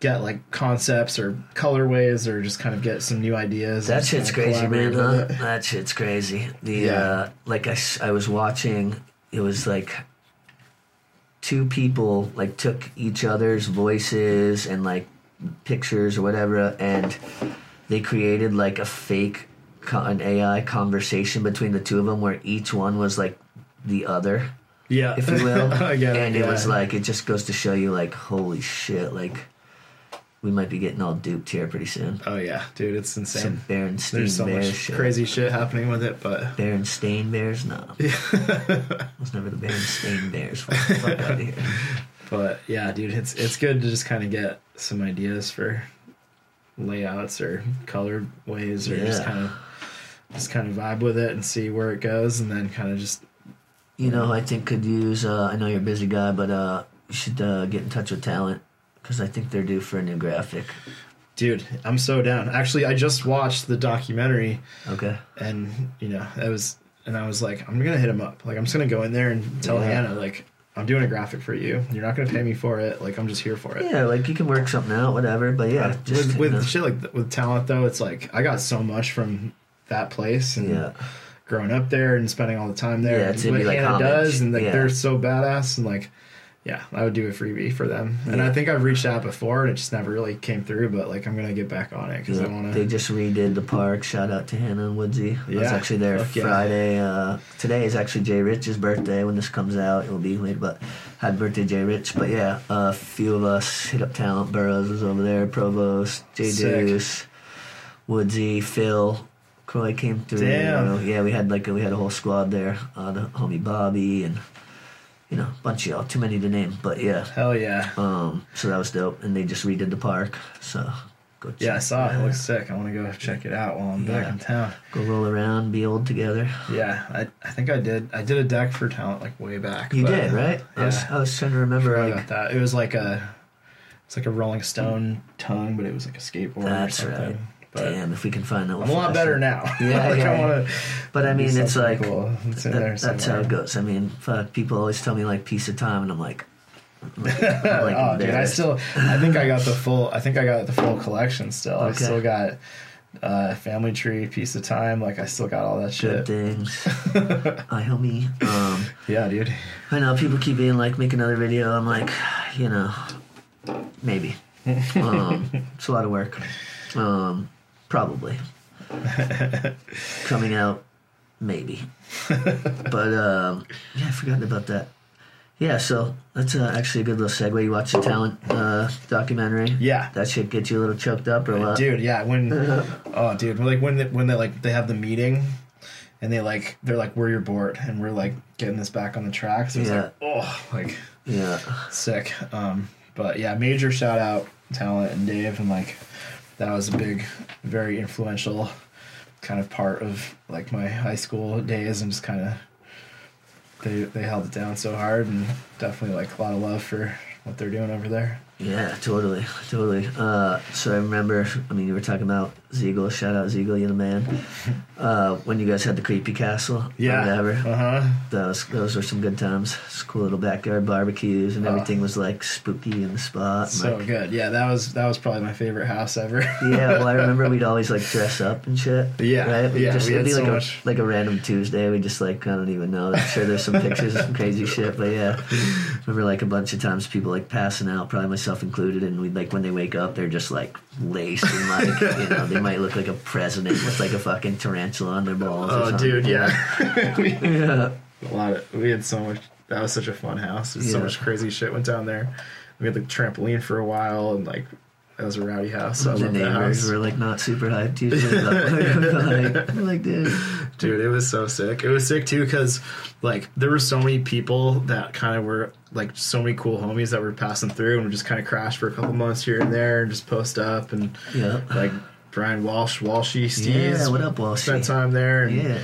get like concepts or colorways or just kind of get some new ideas. That shit's crazy, man. Huh? That shit's crazy. The Yeah. uh, like I, I was watching. It was like two people like took each other's voices and like pictures or whatever, and they created like a fake an AI conversation between the two of them where each one was like the other, Yeah, if you will. I get and it yeah. was like it just goes to show you like holy shit, like we might be getting all duped here pretty soon. oh yeah, dude, it's Some insane. Berenstain There's so Bears much shit. crazy shit happening with it, but Berenstain Bears? No. it was never the Berenstain Bears. Fuck out of here. but yeah, dude, it's it's good to just kind of get some ideas for layouts or color ways or just kind of just kind of vibe with it and see where it goes, and then kind of just You know, I think could use. Uh, I know you're a busy guy, but uh, you should uh, get in touch with talent because I think they're due for a new graphic. Dude, I'm so down. Actually, I just watched the documentary, Okay. and you know, I was, and I was like, I'm gonna hit him up. Like, I'm just gonna go in there and tell Yeah. Hannah, like, I'm doing a graphic for you. You're not gonna pay me for it. Like, I'm just here for it. Yeah, like you can work something out, whatever. But yeah, Uh, just with, with shit like with talent though, it's like I got so much from that place and yeah, growing up there and spending all the time there. Yeah, it's what like Hannah homage. does, and like Yeah. they're so badass, and like, yeah, I would do a freebie for them. And. I think I've reached out before, and it just never really came through. But like, I'm gonna get back on it because I want They just redid the park. Shout out to Hannah and Woodsy. I was actually there fuck. Friday. Uh, today is actually Jay Rich's birthday. When this comes out, it will be late. But happy birthday, Jay Rich. But yeah, a few of us hit up talent. Burrows was over there. Provost, Jay. Deuce, Woodsy, Phil. Croy came through. Damn. Yeah, we had like a, we had a whole squad there. Uh, the homie Bobby and you know a bunch of y'all. Too many to name, but yeah. Hell yeah, Um, so that was dope, and they just redid the park. So go. Check yeah, I saw it. It looks sick. I want to go check it out while I'm back in town. Go roll around, be old together. Yeah, I I think I did. I did a deck for talent like way back. You but- did, right? I was, I was trying to remember. Forgot Like, that. It was like a, it's like a Rolling Stone tongue, but it was like a skateboard That's or something. right. But damn, if we can find that. One. I'm a lot better now. Yeah, like yeah. I want to. But I mean, it's like cool. It's in that- that's how it goes. I mean, fuck, people always tell me like piece of time, and I'm like, I'm like, like oh, dude, I still, I think I got the full, I think I got the full collection still. I still got uh, Family Tree, Piece of Time. Like I still got all that shit. Good shit. things. I homie. Um, Yeah, dude. I know people keep being like, make another video. I'm like, you know, maybe. Um, it's a lot of work. Um, probably. Coming out, maybe. But um, yeah, I forgot about that. Yeah, so that's uh, actually a good little segue. You watch the talent uh, documentary. Yeah. that shit get you a little choked up or what? dude yeah when oh dude like when they, when they like they have the meeting and they like they're like we're your board and we're like getting this back on the tracks it's Yeah. like oh like Yeah, sick um but yeah major shout out talent and dave and like that was a big very influential kind of part of like my high school days and just kind of they they held it down so hard and definitely like a lot of love for what they're doing over there yeah, totally, totally. Uh, so I remember, I mean, you were talking about Ziegel. Shout out Ziegel, you're the man. Uh, when you guys had the creepy castle, or whatever. uh-huh Those those were some good times. It's cool little backyard barbecues and Oh. everything was like spooky in the spot. So like, good. Yeah, that was that was probably my favorite house ever. yeah, well, I remember we'd always like dress up and shit. Yeah, right. We'd yeah, just, we it'd had be like so a much- like a random Tuesday. We just like I don't even know. I'm sure there's some pictures of some crazy shit, but yeah, I remember like a bunch of times people like passing out, probably myself included, and we like when they wake up, they're just like laced and like you know they might look like a president with like a fucking tarantula on their balls. or Oh, something. dude, yeah. we, yeah. a lot of we had so much. That was such a fun house. So much crazy shit went down there. We had the trampoline for a while, and like that was a rowdy house. So I the love that neighbors house. were like not super hyped usually. but, like, like, dude, Dude, it was so sick. It was sick too because like there were so many people that kind of were like so many cool homies that were passing through and we just kind of crashed for a couple months here and there and just post up and yeah, like Brian Walsh, Walshy, Steve. yeah. What up, Walsh? Spent time there and Yeah,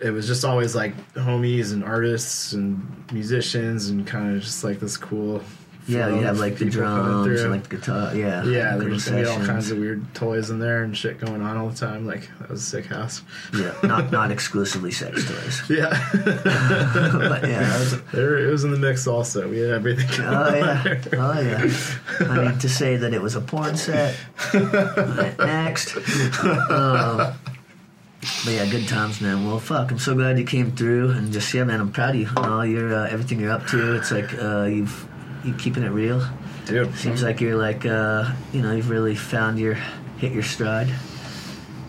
it was just always like homies and artists and musicians and kind of just like this cool. Yeah. You have like the drums and like the guitar. Yeah, yeah, cool there's gonna be all kinds of weird toys in there and shit going on all the time. Like that was a sick house. Yeah, not not exclusively sex toys. Yeah, but yeah, was, there it was in the mix. Also, we had everything. Oh yeah, there. oh yeah. I mean, to say that it was a porn set. Next. Um, but yeah, good times, man. Well, fuck, I'm so glad you came through, and just yeah, man, I'm proud of you. and All your uh, everything you're up to. It's like uh, you've you keeping it real. dude. Seems like you're like uh, you know you've really found your hit your stride.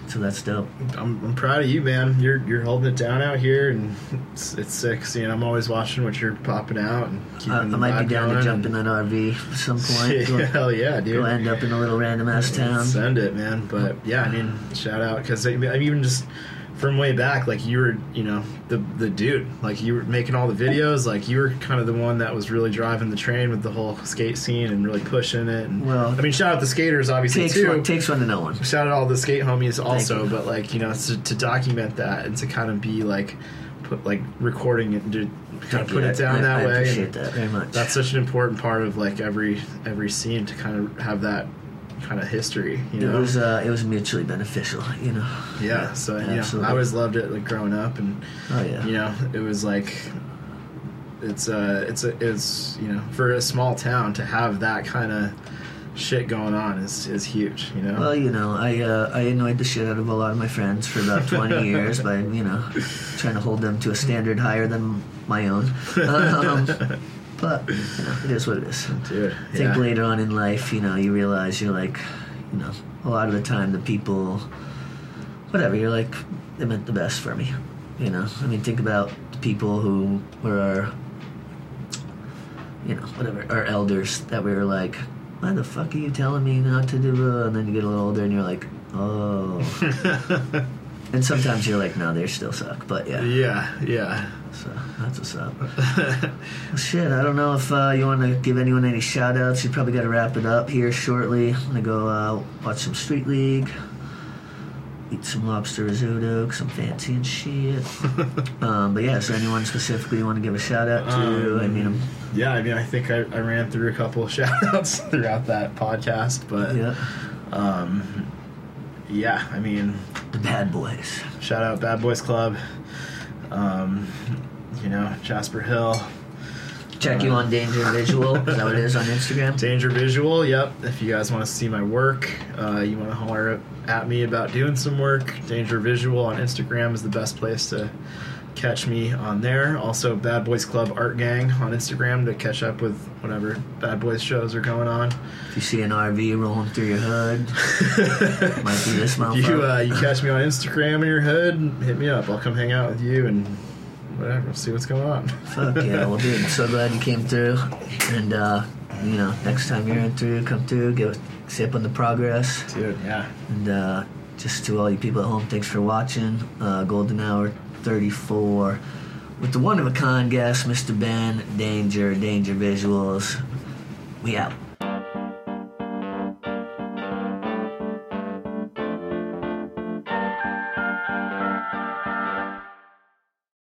So that's dope. I'm, I'm proud of you, man. You're you're holding it down out here, and it's, it's sick. Seeing I'm always watching what you're popping out and keeping Uh, I the might be down to jump in that RV at some point. Go- Hell yeah, dude. Go end up in a little random ass town. Send it, man. But yeah, I mean, shout out because I mean, even just from way back, like you were, you know, the the dude. Like you were making all the videos. Like you were kind of the one that was really driving the train with the whole skate scene and really pushing it. And Well- I mean, shout out the skaters, obviously Takes too. one, takes one to know one. shout out all the skate homies also. But like you know, to, to document that and to kind of be like, put like recording it and do, kind of put it down I, that I way. appreciate and that very much. That's such an important part of like every every scene to kind of have that kind of history. You know, it was uh, it was mutually beneficial, you know. yeah. So you know. I always loved it like growing up, and Oh yeah. you know, it was like it's uh it's a it's you know for a small town to have that kind of shit going on is is huge. You know. Well, you know, I uh, I annoyed the shit out of a lot of my friends for about twenty years by you know trying to hold them to a standard higher than my own. Um, but you know, it is what it is. Dude, I think later on in life, you know, you realize you're like, you know, a lot of the time the people, whatever, you're like, they meant the best for me. You know, I mean, think about the people who were our, you know, whatever, our elders that we were like, why the fuck are you telling me not to do? uh," And then you get a little older and you're like, oh. and sometimes you're like, no, they still suck. But yeah, yeah, yeah. So that's what's up. Well, shit, I don't know if uh, you want to give anyone any shout outs. You probably got to wrap it up here shortly. I'm going to go uh, watch some Street League, eat some lobster risotto, I'm fancy and shit. um, but yeah, is there anyone specifically you want to give a shout out to? I mean, I'm, Yeah, I mean, I think I, I ran through a couple of shout outs throughout that podcast, but yeah, um, yeah, I mean, the bad boys. shout out Bad Boys Club, um, you know, Jasper Hill, Check you on Danger Visual. Is that what it is on Instagram? Danger Visual, yep. If you guys want to see my work, uh, you want to holler at me about doing some work, Danger Visual on Instagram is the best place to catch me on there. Also, Bad Boys Club Art Gang on Instagram to catch up with whatever Bad Boys shows are going on. If you see an RV rolling through your hood, might be this motherfucker. you uh, you catch me on Instagram in your hood, hit me up. I'll come hang out with you and whatever. See what's going on. Fuck yeah, well, dude, so glad you came through. And, uh, you know, next time you're in through, come through, give a sip on the progress. Dude, yeah. And uh, just to all you people at home, thanks for watching. Uh, Golden Hour 34 with the one of a kind guest, Mr. Ben Danger, Danger Visuals. We out.